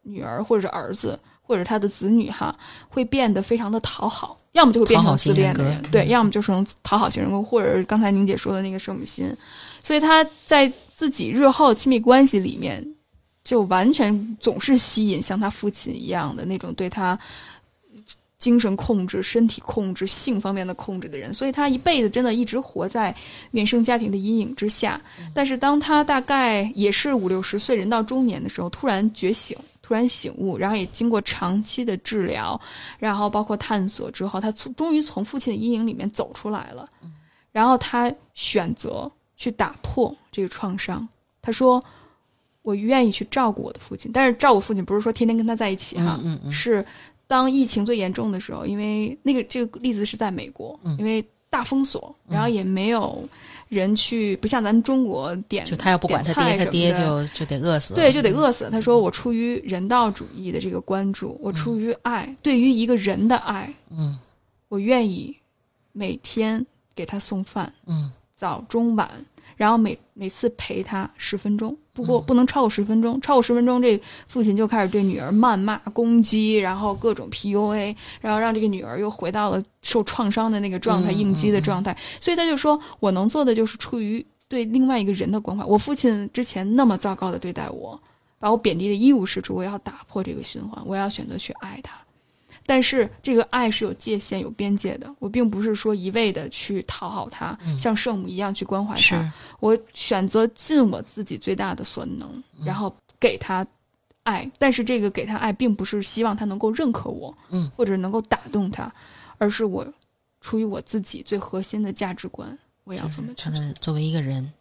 女儿或者儿子或者他的子女哈，会变得非常的讨好，要么就会变成自恋的人，对，要么就是成讨好型人格，或者刚才宁姐说的那个圣母心，所以他在自己日后亲密关系里面，就完全总是吸引像他父亲一样的那种对他。精神控制、身体控制、性方面的控制的人，所以他一辈子真的一直活在原生家庭的阴影之下。但是当他大概也是五六十岁，人到中年的时候，突然觉醒，突然醒悟，然后也经过长期的治疗，然后包括探索之后，他从终于从父亲的阴影里面走出来了。然后他选择去打破这个创伤。他说：“我愿意去照顾我的父亲，但是照顾父亲不是说天天跟他在一起哈，是。”当疫情最严重的时候，因为那个这个例子是在美国，因为大封锁，然后也没有人去，不像咱们中国点就他要不管他爹，他爹就就得饿死，对，就得饿死。他说：“我出于人道主义的这个关注，我出于爱，对于一个人的爱，嗯，我愿意每天给他送饭，嗯，早中晚，然后每每次陪他十分钟，不过不能超过十分钟，超过十分钟，这父亲就开始对女儿谩骂、攻击，然后各种 PUA，然后让这个女儿又回到了受创伤的那个状态、嗯应激的状态。所以他就说我能做的就是出于对另外一个人的关怀。我父亲之前那么糟糕的对待我，把我贬低的一无是处，我要打破这个循环，我要选择去爱他。但是这个爱是有界限、有边界的。我并不是说一味的去讨好他，嗯像圣母一样去关怀他。我选择尽我自己最大的所能，嗯然后给他爱。但是这个给他爱，并不是希望他能够认可我，嗯，或者能够打动他，而是我出于我自己最核心的价值观，我要怎么去做。他的作为一个人，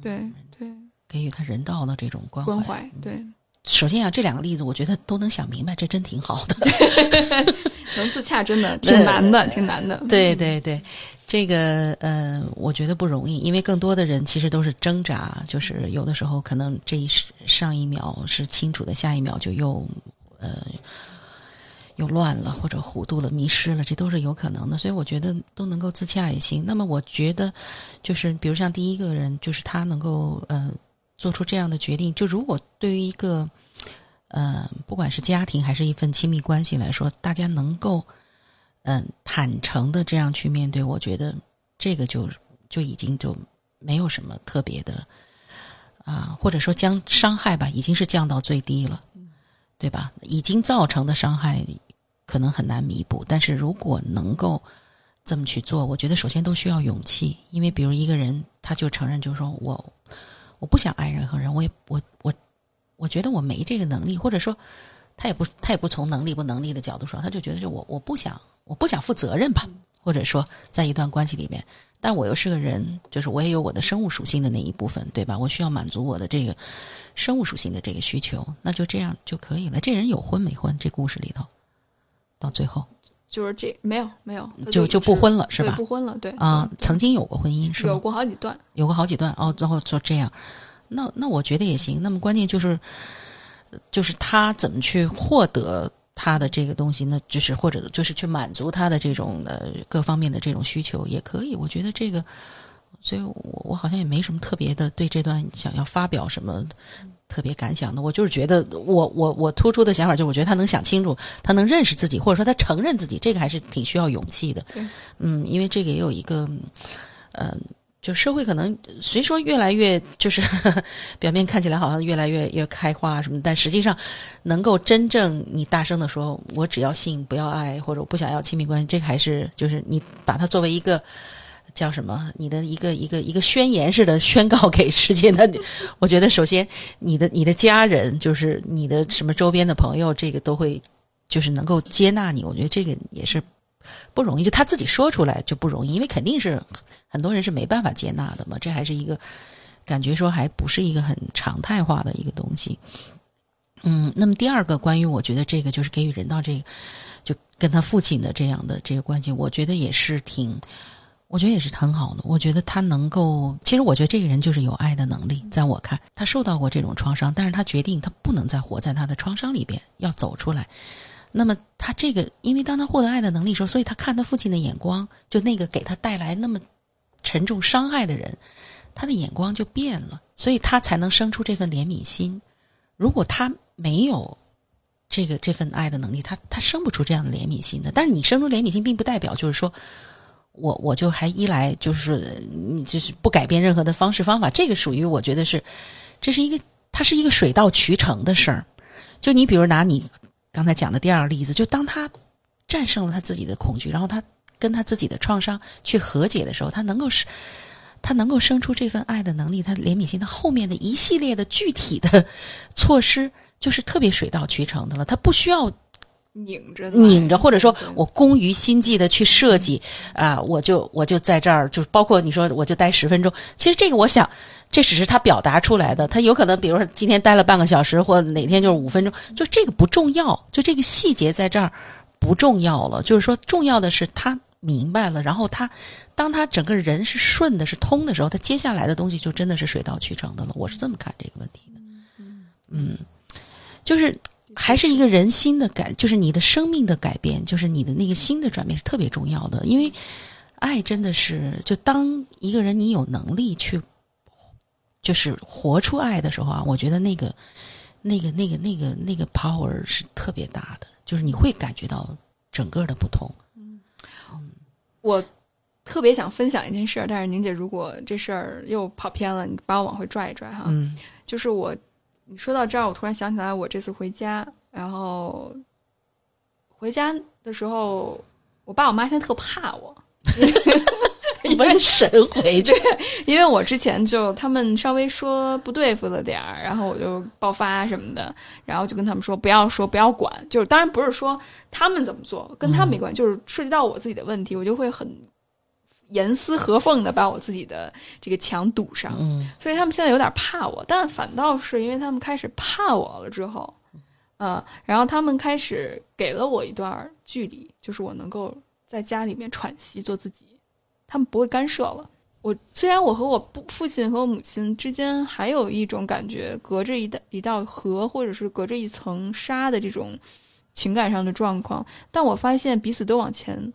对对，给予他人道的这种关怀。关怀，对，首先啊，这两个例子我觉得都能想明白，这真挺好的。*laughs* 能自洽真的 *laughs* 挺难的，挺难的。对对对，这个呃，我觉得不容易，因为更多的人其实都是挣扎，就是有的时候可能这一上一秒是清楚的，下一秒就又呃又乱了，或者糊涂了、迷失了，这都是有可能的。所以我觉得都能够自洽也行。那么我觉得就是，比如像第一个人，就是他能够呃做出这样的决定，就如果对于一个呃，不管是家庭还是一份亲密关系来说，大家能够嗯、坦诚的这样去面对，我觉得这个就就已经就没有什么特别的啊，或者说将伤害吧，已经是降到最低了，对吧？已经造成的伤害可能很难弥补，但是如果能够这么去做，我觉得首先都需要勇气，因为比如一个人他就承认，就说我我不想爱任何人，我也我我我觉得我没这个能力，或者说他也不他也不从能力不能力的角度说，他就觉得就我我不想我不想负责任吧，或者说在一段关系里面，但我又是个人，就是我也有我的生物属性的那一部分，对吧？我需要满足我的这个生物属性的这个需求，那就这样就可以了。这人有婚没婚？这故事里头，到最后就是这没有没有，他就就不婚了，是吧？不婚了，对啊、对曾经有过婚姻是吧？有过好几段，有过好几段哦，然后就这样，那那我觉得也行。那么关键就是，就是他怎么去获得他的这个东西呢？就是或者就是去满足他的这种的各方面的这种需求也可以。我觉得这个，所以我我好像也没什么特别的对这段想要发表什么。特别感想的，我就是觉得我我我突出的想法就是，我觉得他能想清楚，他能认识自己，或者说他承认自己，这个还是挺需要勇气的。嗯，因为这个也有一个，呃，就社会可能虽说越来越就是 *laughs* 表面看起来好像越来越越开化什么，但实际上能够真正你大声的说，我只要性不要爱，或者我不想要亲密关系，这个还是就是你把它作为一个。叫什么？你的一个一个一个宣言似的宣告给世界。那 *laughs* 你我觉得，首先你的你的家人，就是你的什么周边的朋友，这个都会就是能够接纳你。我觉得这个也是不容易，就他自己说出来就不容易，因为肯定是很多人是没办法接纳的嘛。这还是一个感觉说还不是一个很常态化的一个东西。嗯，那么第二个关于我觉得这个就是给予人道这个，就跟他父亲的这样的这个关系，我觉得也是挺。我觉得也是很好的。我觉得他能够，其实我觉得这个人就是有爱的能力。在我看，他受到过这种创伤，但是他决定他不能再活在他的创伤里边，要走出来。那么他这个，因为当他获得爱的能力的时候，所以他看他父亲的眼光，就那个给他带来那么沉重伤害的人，他的眼光就变了，所以他才能生出这份怜悯心。如果他没有这个这份爱的能力，他他生不出这样的怜悯心的。但是你生出怜悯心，并不代表就是说。我我就还依赖，就是你就是不改变任何的方式方法，这个属于我觉得是，这是一个它是一个水到渠成的事儿。就你比如拿你刚才讲的第二个例子，就当他战胜了他自己的恐惧，然后他跟他自己的创伤去和解的时候，他能够是，他能够生出这份爱的能力，他怜悯心，他后面的一系列的具体的 *laughs* 措施，就是特别水到渠成的了，他不需要。拧着拧着，或者说我工于心计的去设计啊、我就我就在这儿，就包括你说我就待十分钟。其实这个我想，这只是他表达出来的，他有可能比如说今天待了半个小时，或哪天就是五分钟，就这个不重要，就这个细节在这儿不重要了。就是说，重要的是他明白了，然后他当他整个人是顺的、是通的时候，他接下来的东西就真的是水到渠成的了。我是这么看这个问题的，嗯，就是。还是一个人心的改，就是你的生命的改变，就是你的那个心的转变是特别重要的。因为爱真的是，就当一个人你有能力去就是活出爱的时候啊，我觉得那个、那个、那个、那个、那个 power 是特别大的，就是你会感觉到整个的不同。我特别想分享一件事儿，但是宁姐，如果这事儿又跑偏了，你把我往回拽一拽哈。嗯就是我，你说到这儿，我突然想起来，我这次回家，然后回家的时候，我爸我妈现在特怕我，*laughs* 瘟神回去，*laughs* 因为我之前就他们稍微说不对付了点儿，然后我就爆发什么的，然后就跟他们说不要说不要管，就是当然不是说他们怎么做跟他们没关系，就是涉及到我自己的问题，我就会很严丝合缝的把我自己的这个墙堵上，嗯所以他们现在有点怕我，但反倒是因为他们开始怕我了之后，嗯，然后他们开始给了我一段距离，就是我能够在家里面喘息做自己，他们不会干涉了。我虽然我和我父父亲和我母亲之间还有一种感觉，隔着一道一道河，或者是隔着一层纱的这种情感上的状况，但我发现彼此都往前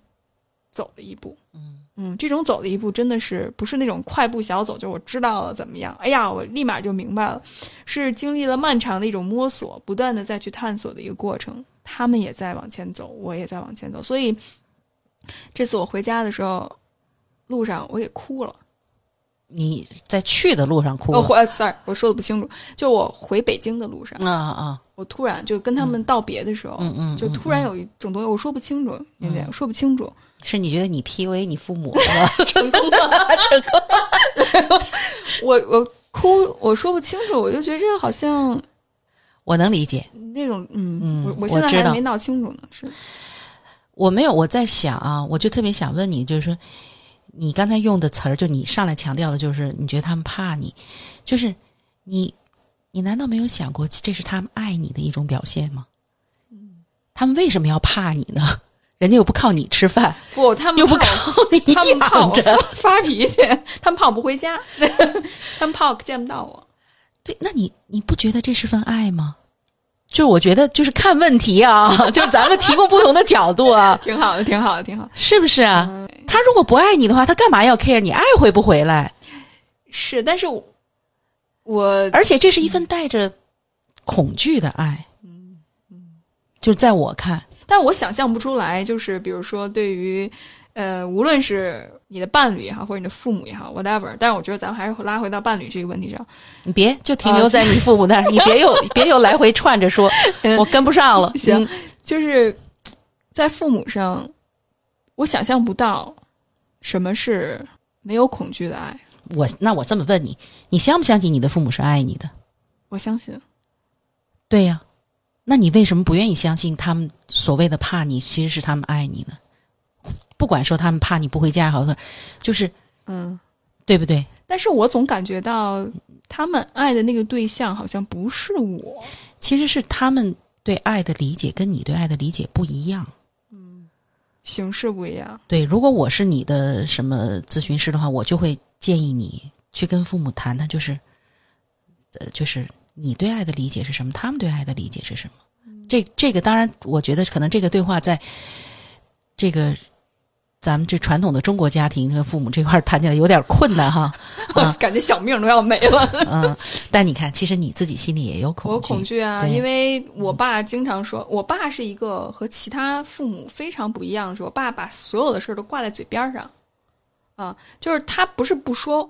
走了一步。嗯嗯，这种走的一步真的是不是那种快步小走，就是我知道了怎么样，哎呀，我立马就明白了，是经历了漫长的一种摸索，不断的再去探索的一个过程。他们也在往前走，我也在往前走，所以这次我回家的时候，路上我给哭了。你在去的路上哭哦，回，sorry，我说的不清楚，就我回北京的路上，啊啊，我突然就跟他们道别的时候，嗯嗯，就突然有一种东西，我说不清楚，有点、我说不清楚，是你觉得你 PUA 你父母 *laughs* 了吗？成功了，*laughs* 成功了。*laughs* 我我哭，我说不清楚，我就觉得这个好像我能理解，那种，嗯，嗯我我现在还没闹清楚呢，是。我没有，我在想啊，我就特别想问你，就是说，你刚才用的词儿，就你上来强调的，就是你觉得他们怕你，就是你，你难道没有想过这是他们爱你的一种表现吗？他们为什么要怕你呢？*laughs* 人家又不靠你吃饭，不，他们又不怕靠你我，他们怕我养着，发脾气，他们怕我不回家，*laughs* 他们怕我见不到我。对，那你你不觉得这是份爱吗？就是我觉得，就是看问题啊，*laughs* 就是咱们提供不同的角度啊，挺好的，挺好的，挺好。是不是啊？他如果不爱你的话，他干嘛要 care 你爱回不回来？是，但是我我而且这是一份带着恐惧的爱。嗯就在我看，但是我想象不出来，就是比如说对于，呃，无论是你的伴侣也好，或者你的父母也好，whatever。但是我觉得咱们还是拉回到伴侣这个问题上。你别就停留在你父母那儿，你别又 *laughs* 别又来回串着说，我跟不上了。行嗯就是在父母上，我想象不到什么是没有恐惧的爱。我那我这么问你，你相不相信你的父母是爱你的？我相信，对呀、那你为什么不愿意相信他们所谓的怕你，其实是他们爱你呢？不管说他们怕你不回家也好，就是嗯，对不对？但是我总感觉到他们爱的那个对象好像不是我。其实是他们对爱的理解跟你对爱的理解不一样。形式不一样，对，如果我是你的什么咨询师的话，我就会建议你去跟父母谈谈，就是，呃，就是你对爱的理解是什么，他们对爱的理解是什么。这这个当然，我觉得可能这个对话在这个咱们这传统的中国家庭和父母这块儿谈起来有点困难哈。*laughs* 我啊感觉小命都要没了。*laughs* 嗯，但你看，其实你自己心里也有恐惧我。恐惧啊，因为我爸经常说，我爸是一个和其他父母非常不一样的是，我爸把所有的事儿都挂在嘴边儿上，啊，就是他不是不说，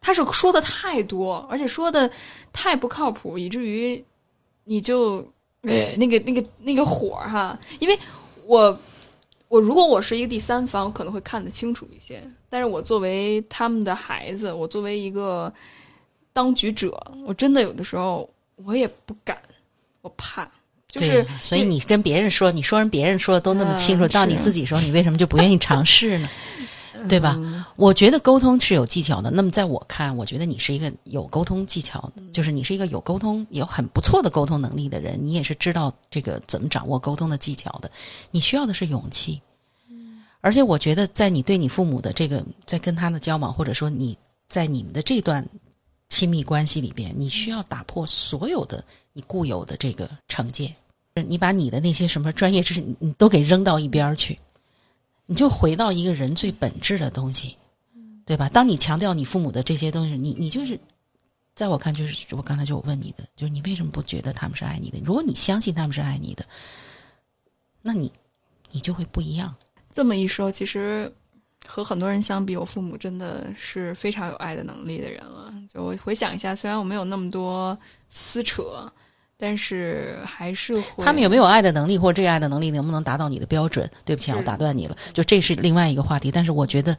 他是说的太多，而且说的太不靠谱，以至于你就呃那个那个那个火哈，因为我我如果我是一个第三方，我可能会看得清楚一些，但是我作为他们的孩子，我作为一个当局者，我真的有的时候我也不敢，我怕，就对是所以你跟别人说，你说人别人说的都那么清楚，嗯到你自己时候，你为什么就不愿意尝试呢？*laughs* 对吧？嗯我觉得沟通是有技巧的。那么在我看，我觉得你是一个有沟通技巧就是你是一个有沟通、有很不错的沟通能力的人。你也是知道这个怎么掌握沟通的技巧的。你需要的是勇气。而且我觉得，在你对你父母的这个，在跟他的交往，或者说你在你们的这段亲密关系里边，你需要打破所有的你固有的这个成见，你把你的那些什么专业知识，你你都给扔到一边儿去，你就回到一个人最本质的东西，对吧？当你强调你父母的这些东西，你你就是在我看，就是我刚才就问你的，就是你为什么不觉得他们是爱你的？如果你相信他们是爱你的，那你你就会不一样。这么一说，其实和很多人相比，我父母真的是非常有爱的能力的人了。就我回想一下，虽然我没有那么多撕扯，但是还是会。他们有没有爱的能力，或者这个爱的能力能不能达到你的标准？对不起，啊我打断你了，就这是另外一个话题。但是我觉得，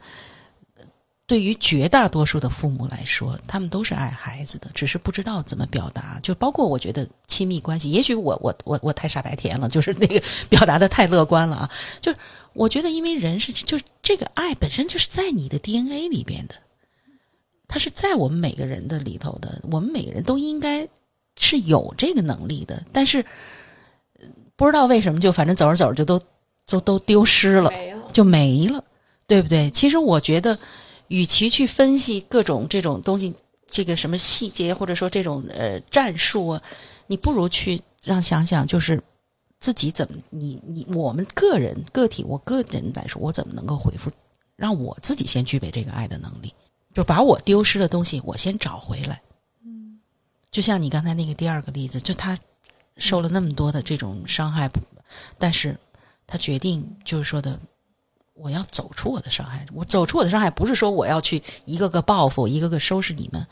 呃对于绝大多数的父母来说，他们都是爱孩子的，只是不知道怎么表达。就包括我觉得亲密关系，也许我我我我太傻白甜了，就是那个 *laughs* 表达的太乐观了啊。就是我觉得，因为人是就是这个爱本身就是在你的 DNA 里边的，它是在我们每个人的里头的，我们每个人都应该是有这个能力的，但是。不知道为什么，就反正走着走着就都都都丢失了，没了。就没了，对不对？其实我觉得，与其去分析各种这种东西，这个什么细节，或者说这种呃战术啊，你不如去让想想，就是自己怎么，你你我们个人个体，我个人来说，我怎么能够回复，让我自己先具备这个爱的能力，就把我丢失的东西，我先找回来。嗯，就像你刚才那个第二个例子，就他受了那么多的这种伤害，但是他决定就是说的，我要走出我的伤害。我走出我的伤害，不是说我要去一个个报复，一个个收拾你们，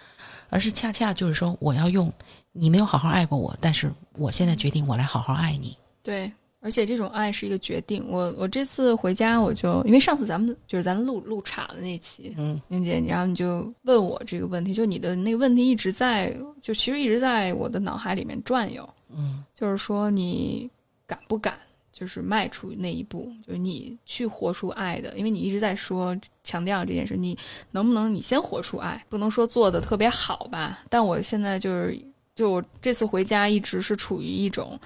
而是恰恰就是说，我要用你没有好好爱过我，但是我现在决定我来好好爱你。对，而且这种爱是一个决定。我我这次回家，我就因为上次咱们就是咱录录岔的那期，嗯宁姐，然后你就问我这个问题，就你的那个问题一直在，就其实一直在我的脑海里面转悠。嗯就是说你敢不敢，就是迈出那一步，就是你去活出爱的，因为你一直在说强调这件事，你能不能你先活出爱？不能说做的特别好吧，但我现在就是，就我这次回家一直是处于一种，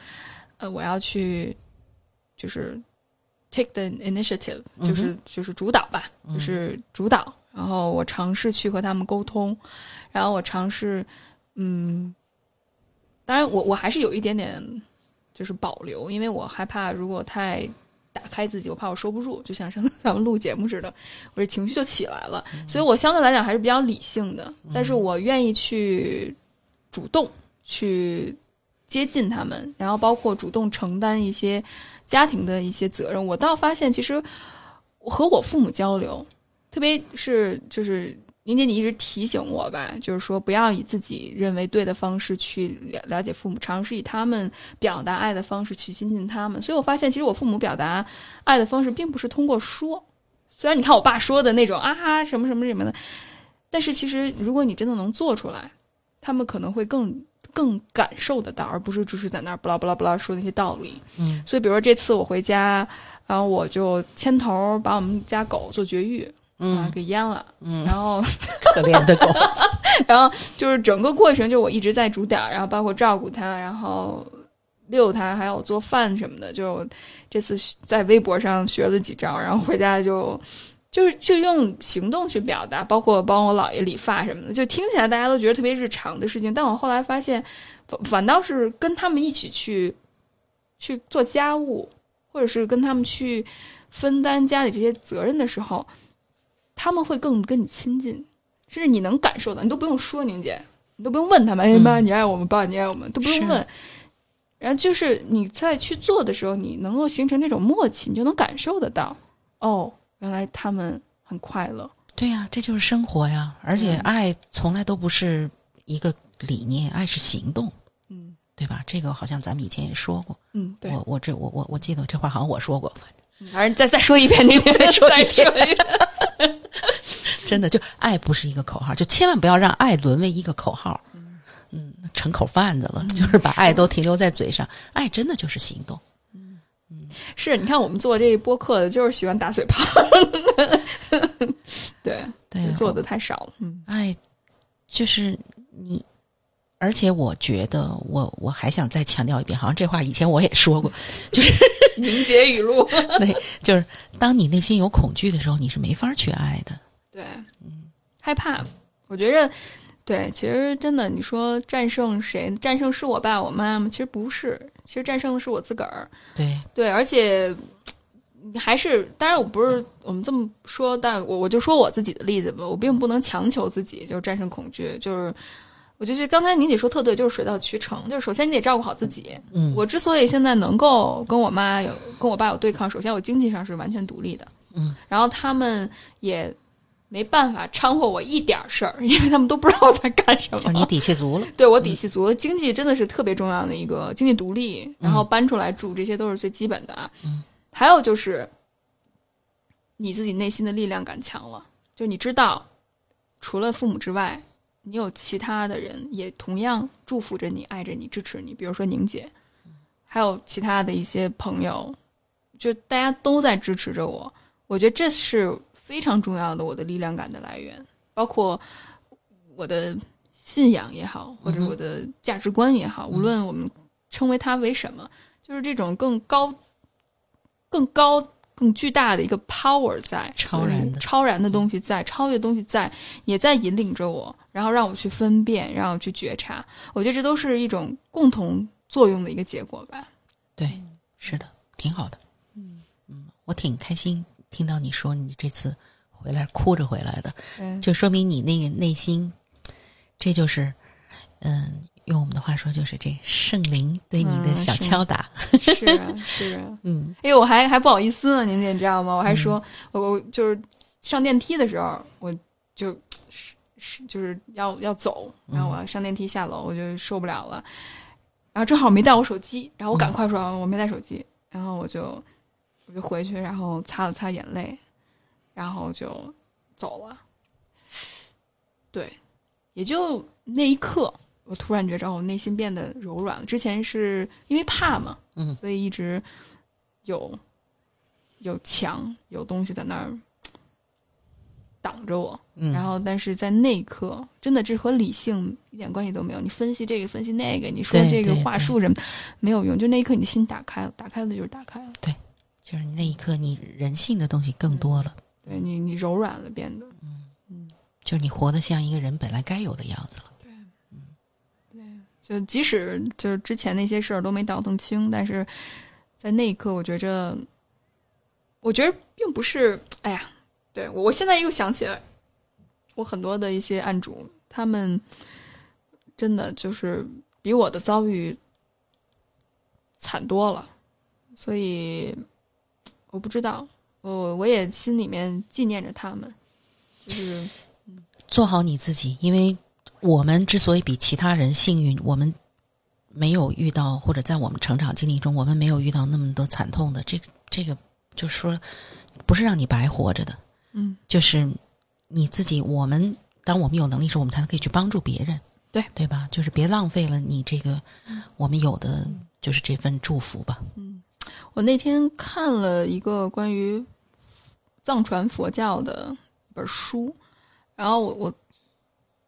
呃，我要去，就是 take the initiative，就是、就是主导吧，就是主导，然后我尝试去和他们沟通，然后我尝试，嗯。当然我，我还是有一点点就是保留，因为我害怕如果太打开自己，我怕我收不住，就像上次咱们录节目似的，我这情绪就起来了。所以我相对来讲还是比较理性的，但是我愿意去主动去接近他们，然后包括主动承担一些家庭的一些责任。我倒发现，其实我和我父母交流，特别是就是。宁姐，你一直提醒我吧，就是说不要以自己认为对的方式去了了解父母，尝试以他们表达爱的方式去亲近他们。所以我发现，其实我父母表达爱的方式并不是通过说，虽然你看我爸说的那种啊什么什么什么的，但是其实如果你真的能做出来，他们可能会更更感受得到，而不是只是在那儿不拉不拉不拉说那些道理。嗯所以，比如说这次我回家，然后我就牵头把我们家狗做绝育。啊，嗯给阉了，嗯，然后，*laughs* 可怜的狗，*laughs* 然后就是整个过程，就我一直在主点儿，然后包括照顾它，然后遛它，还有做饭什么的。就这次在微博上学了几招，然后回家就就是就用行动去表达，包括帮我姥爷理发什么的，就听起来大家都觉得特别日常的事情，但我后来发现，反反倒是跟他们一起去去做家务，或者是跟他们去分担家里这些责任的时候。他们会更跟你亲近，甚至你能感受到，你都不用说，宁姐，你都不用问他们，哎妈，你爱我们，爸，你爱我们，都不用问。然后就是你在去做的时候，你能够形成这种默契，你就能感受得到，哦，原来他们很快乐。对呀、这就是生活呀。而且嗯爱从来都不是一个理念，爱是行动，嗯对吧？这个好像咱们以前也说过。嗯，对。我我这我我我记得这话好像我说过，反正再再说一遍，宁姐，再说一遍再说一遍。*laughs* 真的就爱不是一个口号，就千万不要让爱沦为一个口号。嗯，成口贩子了，就是把爱都停留在嘴上。爱真的就是行动。是，你看我们做这播客的，就是喜欢打嘴炮。*laughs* 对，对，做的太少了。嗯哎就是你，而且我觉得，我我还想再强调一遍，好像这话以前我也说过，就是 *laughs* 凝结语录。对，就是当你内心有恐惧的时候，你是没法去爱的。对，嗯，害怕。我觉着，对，其实真的，你说战胜谁？战胜是我爸我妈吗？其实不是，其实战胜的是我自个儿。对，对，而且还是，当然我不是我们这么说，但我我就说我自己的例子吧，我并不能强求自己就战胜恐惧，就是我就觉得刚才你姐说特对，就是水到渠成，就是首先你得照顾好自己。嗯，我之所以现在能够跟我妈有跟我爸有对抗，首先我经济上是完全独立的，嗯，然后他们也没办法掺和我一点事儿，*laughs* 因为他们都不知道我在干什么。就是你底气足了。*laughs* 对我底气足了，经济真的是特别重要的一个经济独立，然后搬出来住，这些都是最基本的啊。嗯，还有就是你自己内心的力量感强了，就你知道，除了父母之外，你有其他的人也同样祝福着你、爱着你、支持你，比如说宁姐，还有其他的一些朋友，就大家都在支持着我。我觉得这是非常重要的我的力量感的来源，包括我的信仰也好，或者我的价值观也好，无论我们称为它为什么，就是这种更高、更高、更巨大的一个 power 在，超然的超然的东西在，超越的东西在，也在引领着我，然后让我去分辨，让我去觉察。我觉得这都是一种共同作用的一个结果吧。对，是的，挺好的。嗯嗯，我挺开心听到你说你这次回来哭着回来的，对就说明你那个内心，这就是，嗯，用我们的话说，就是这圣灵对你的小敲打。是啊，是啊。*laughs* 嗯哎，我还还不好意思呢，宁姐，你知道吗？我还说，我我就是上电梯的时候，我就是是就是要要走，然后我要上电梯下楼，我就受不了了。然后正好没带我手机，然后我赶快说、啊我没带手机，然后我就我就回去，然后擦了擦眼泪，然后就走了。对，也就那一刻，我突然觉着我内心变得柔软了。之前是因为怕嘛，嗯。所以一直有有墙有东西在那儿挡着我，嗯，然后但是在那一刻，真的这和理性一点关系都没有。你分析这个，分析那个，你说这个话术什么没有用，就那一刻你的心打开了，打开了就是打开了，就是那一刻，你人性的东西更多了，对你你柔软了，变得。嗯嗯就是你活得像一个人本来该有的样子了。对，嗯，对就即使就是之前那些事儿都没倒腾清，但是在那一刻，我觉着，我觉得并不是，哎呀，对我我现在又想起来，我很多的一些案主，他们真的就是比我的遭遇惨多了，所以我不知道，我我也心里面纪念着他们，就是做好你自己，因为我们之所以比其他人幸运，我们没有遇到，或者在我们成长经历中，我们没有遇到那么多惨痛的，这个这个就是说，不是让你白活着的，嗯，就是你自己。我们当我们有能力时，候，我们才可以去帮助别人，对对吧？就是别浪费了你这个我们有的，就是这份祝福吧。我那天看了一个关于藏传佛教的一本书，然后我我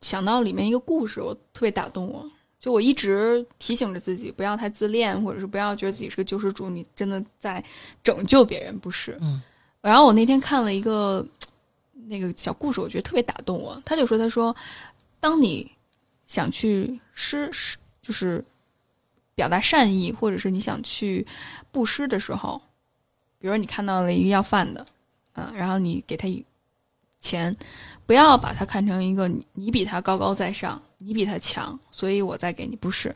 想到里面一个故事，我特别打动我。就我一直提醒着自己，不要太自恋，或者是不要觉得自己是个救世主，你真的在拯救别人，不是？嗯。然后我那天看了一个那个小故事，我觉得特别打动我。他就说：“他说，当你想去施施，就是表达善意，或者是你想去布施的时候，比如你看到了一个要饭的，嗯、然后你给他一钱，不要把他看成一个你你比他高高在上，你比他强，所以我再给你，不是，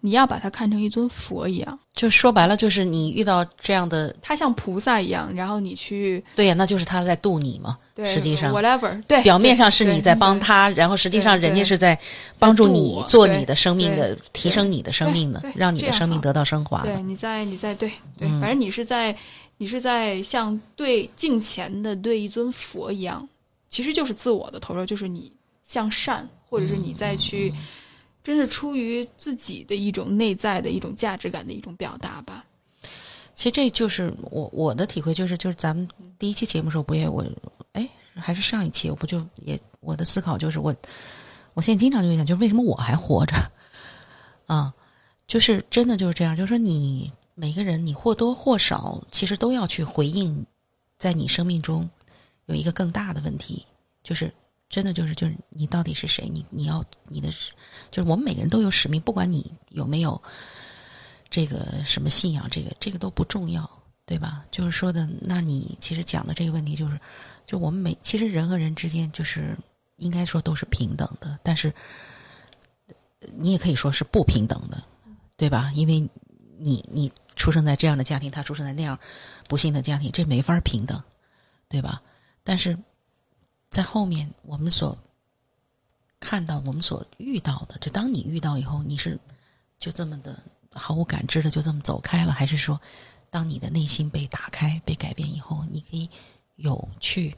你要把他看成一尊佛一样，就说白了，就是你遇到这样的，他像菩萨一样，然后你去对呀，那就是他在度你嘛。对实际上 whatever 对表面上是你在帮他，然后实际上人家是在帮助你做你的生命的提升你的生命的，让你的生命得到升华。对，你在你在对对，嗯反正你是在你是在像对敬虔的对一尊佛一样，其实就是自我的投射，就是你向善，或者是你再去，真是出于自己的一种内在的一种价值感的一种表达吧。其实这就是我我的体会，就是就是咱们第一期节目时候不也我哎还是上一期我不就也我的思考就是我我现在经常就会想，就是为什么我还活着啊？就是真的就是这样，就是说你每个人你或多或少其实都要去回应，在你生命中有一个更大的问题，就是真的就是就是你到底是谁？你你要你的就是我们每个人都有使命，不管你有没有。这个什么信仰，这个这个都不重要，对吧？就是说的，那你其实讲的这个问题，就是，就我们每其实人和人之间，就是应该说都是平等的，但是你也可以说是不平等的，对吧？因为你你出生在这样的家庭，他出生在那样不幸的家庭，这没法平等，对吧？但是在后面我们所看到、我们所遇到的，就当你遇到以后，你是就这么的毫无感知的就这么走开了，还是说，当你的内心被打开、被改变以后，你可以有去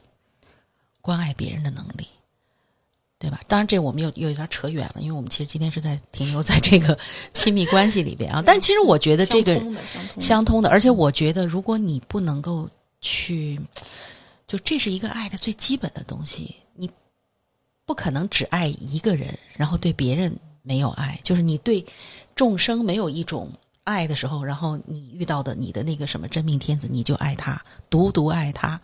关爱别人的能力？对吧？当然，这我们又又有点扯远了，因为我们其实今天是在停留在这个亲密关系里边啊。但其实我觉得这个相通的相通的相通的，而且我觉得，如果你不能够去，就这是一个爱的最基本的东西，你不可能只爱一个人，然后对别人没有爱。就是你对众生没有一种爱的时候，然后你遇到的你的那个什么真命天子，你就爱他，独独爱他，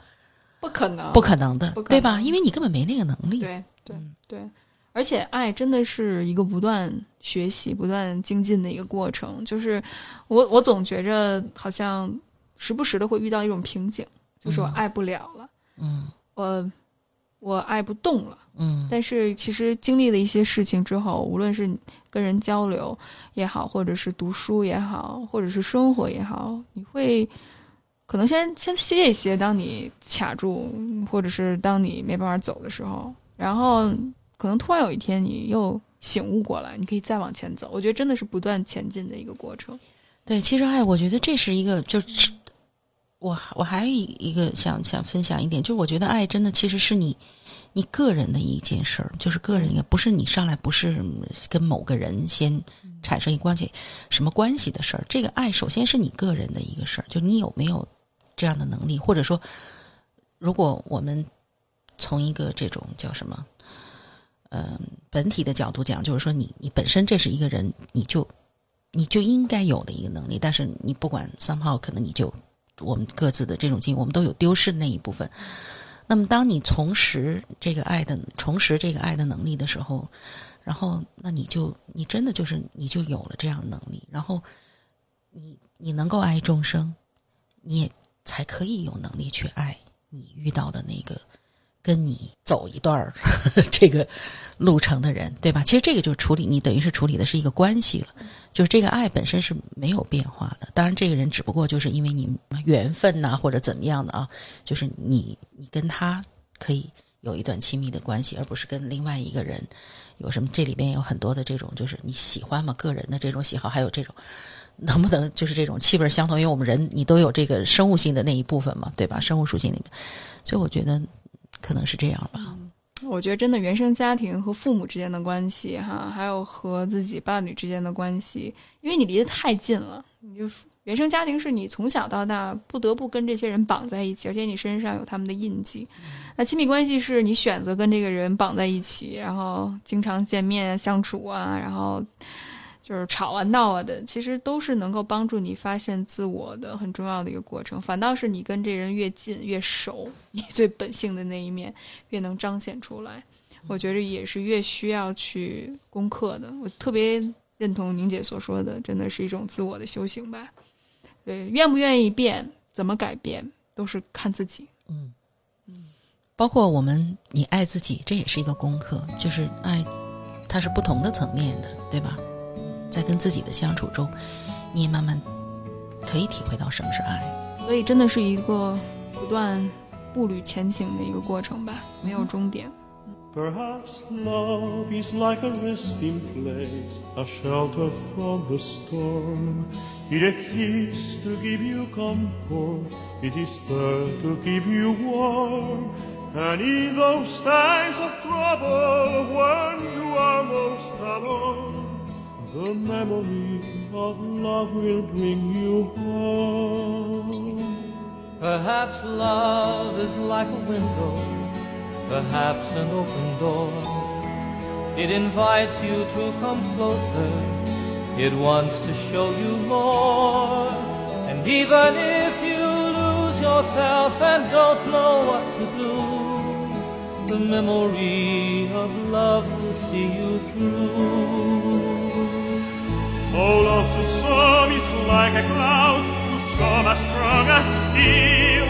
不可能，不可能的，对吧？因为你根本没那个能力。对对嗯对，而且爱真的是一个不断学习、不断精进的一个过程。就是我我总觉着好像时不时的会遇到一种瓶颈，就是我嗯爱不了了，嗯我我爱不动了。嗯但是其实经历了一些事情之后，无论是跟人交流也好，或者是读书也好，或者是生活也好，你会可能先先歇一歇，当你卡住，或者是当你没办法走的时候，然后可能突然有一天你又醒悟过来，你可以再往前走。我觉得真的是不断前进的一个过程。对，其实爱，我觉得这是一个，就是我我还有一个想想分享一点，就是我觉得爱真的其实是你你个人的一件事儿，就是个人也不是你上来不是跟某个人先产生一关系什么关系的事儿，这个爱首先是你个人的一个事儿，就你有没有这样的能力，或者说，如果我们从一个这种叫什么？嗯，本体的角度讲，就是说你你本身这是一个人，你就你就应该有的一个能力，但是你不管 somehow 可能你就我们各自的这种经历，我们都有丢失的那一部分。那么，当你重拾这个爱的重拾这个爱的能力的时候，然后那你就你真的就是你就有了这样的能力，然后你你能够爱众生，你也才可以有能力去爱你遇到的那个跟你走一段儿 *laughs* 这个路程的人，对吧？其实这个就是处理你等于是处理的是一个关系了，就是这个爱本身是没有变化的。当然，这个人只不过就是因为你缘分呐、或者怎么样的啊，就是你你跟他可以有一段亲密的关系，而不是跟另外一个人有什么。这里边有很多的这种，就是你喜欢嘛，个人的这种喜好，还有这种。能不能就是这种气味相同？因为我们人你都有这个生物性的那一部分嘛，对吧？生物属性里面，所以我觉得可能是这样吧。我觉得真的原生家庭和父母之间的关系，哈，还有和自己伴侣之间的关系，因为你离得太近了，你就原生家庭是你从小到大不得不跟这些人绑在一起，而且你身上有他们的印记。那亲密关系是你选择跟这个人绑在一起，然后经常见面相处啊，然后就是吵啊闹啊的，其实都是能够帮助你发现自我的很重要的一个过程。反倒是你跟这人越近越熟，你最本性的那一面越能彰显出来。我觉得也是越需要去攻克的。我特别认同宁姐所说的，真的是一种自我的修行吧。对，愿不愿意变，怎么改变，都是看自己。嗯嗯包括我们，你爱自己，这也是一个功课，就是爱，它是不同的层面的，对吧？在跟自己的相处中，你也慢慢可以体会到什么是爱。所以真的是一个不断步履前行的一个过程吧，没有终点。Perhaps love is like a resting place, a shelter from the storm. It exists to give you comfort, it is there to keep you warm. And in those times of trouble, when you are most alone, the memory of love will bring you home. Perhaps love is like a window, perhaps an open door. It invites you to come closer, it wants to show you more. And even if you lose yourself and don't know what to do, the memory of love will see you through. Oh, love to some is like a cloud, to some as strong as steel.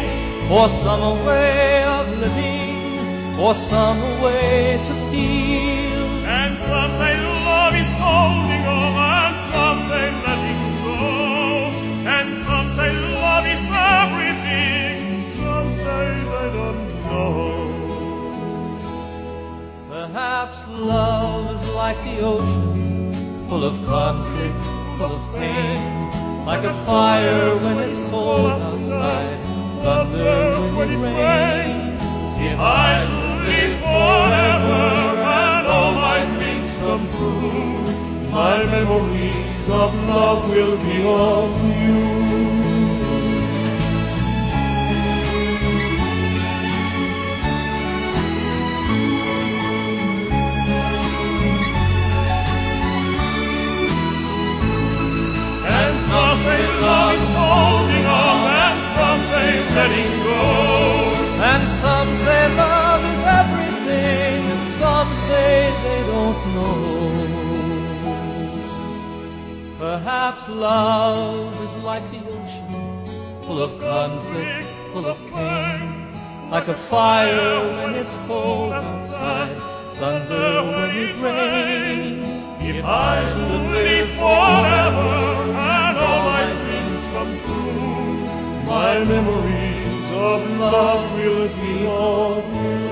For some a way of living, for some a way to feel. And some say love is holding on, and some say letting go, and some say love is everything. Some say they don't know. Perhaps love is like the ocean, full of conflict, full of pain, like a fire when it's cold outside, thunder when it rains. I should live forever and all my dreams come true, My memories of love will be of you. Some say love is holding on, and some say letting go. and some say love is everything, and some say they don't know. Perhaps love is like the ocean, full of conflict, full of pain, like a fire when it's cold outside, thunder when it rains. If I should live forever and all my dreams come true, my memories of love will be of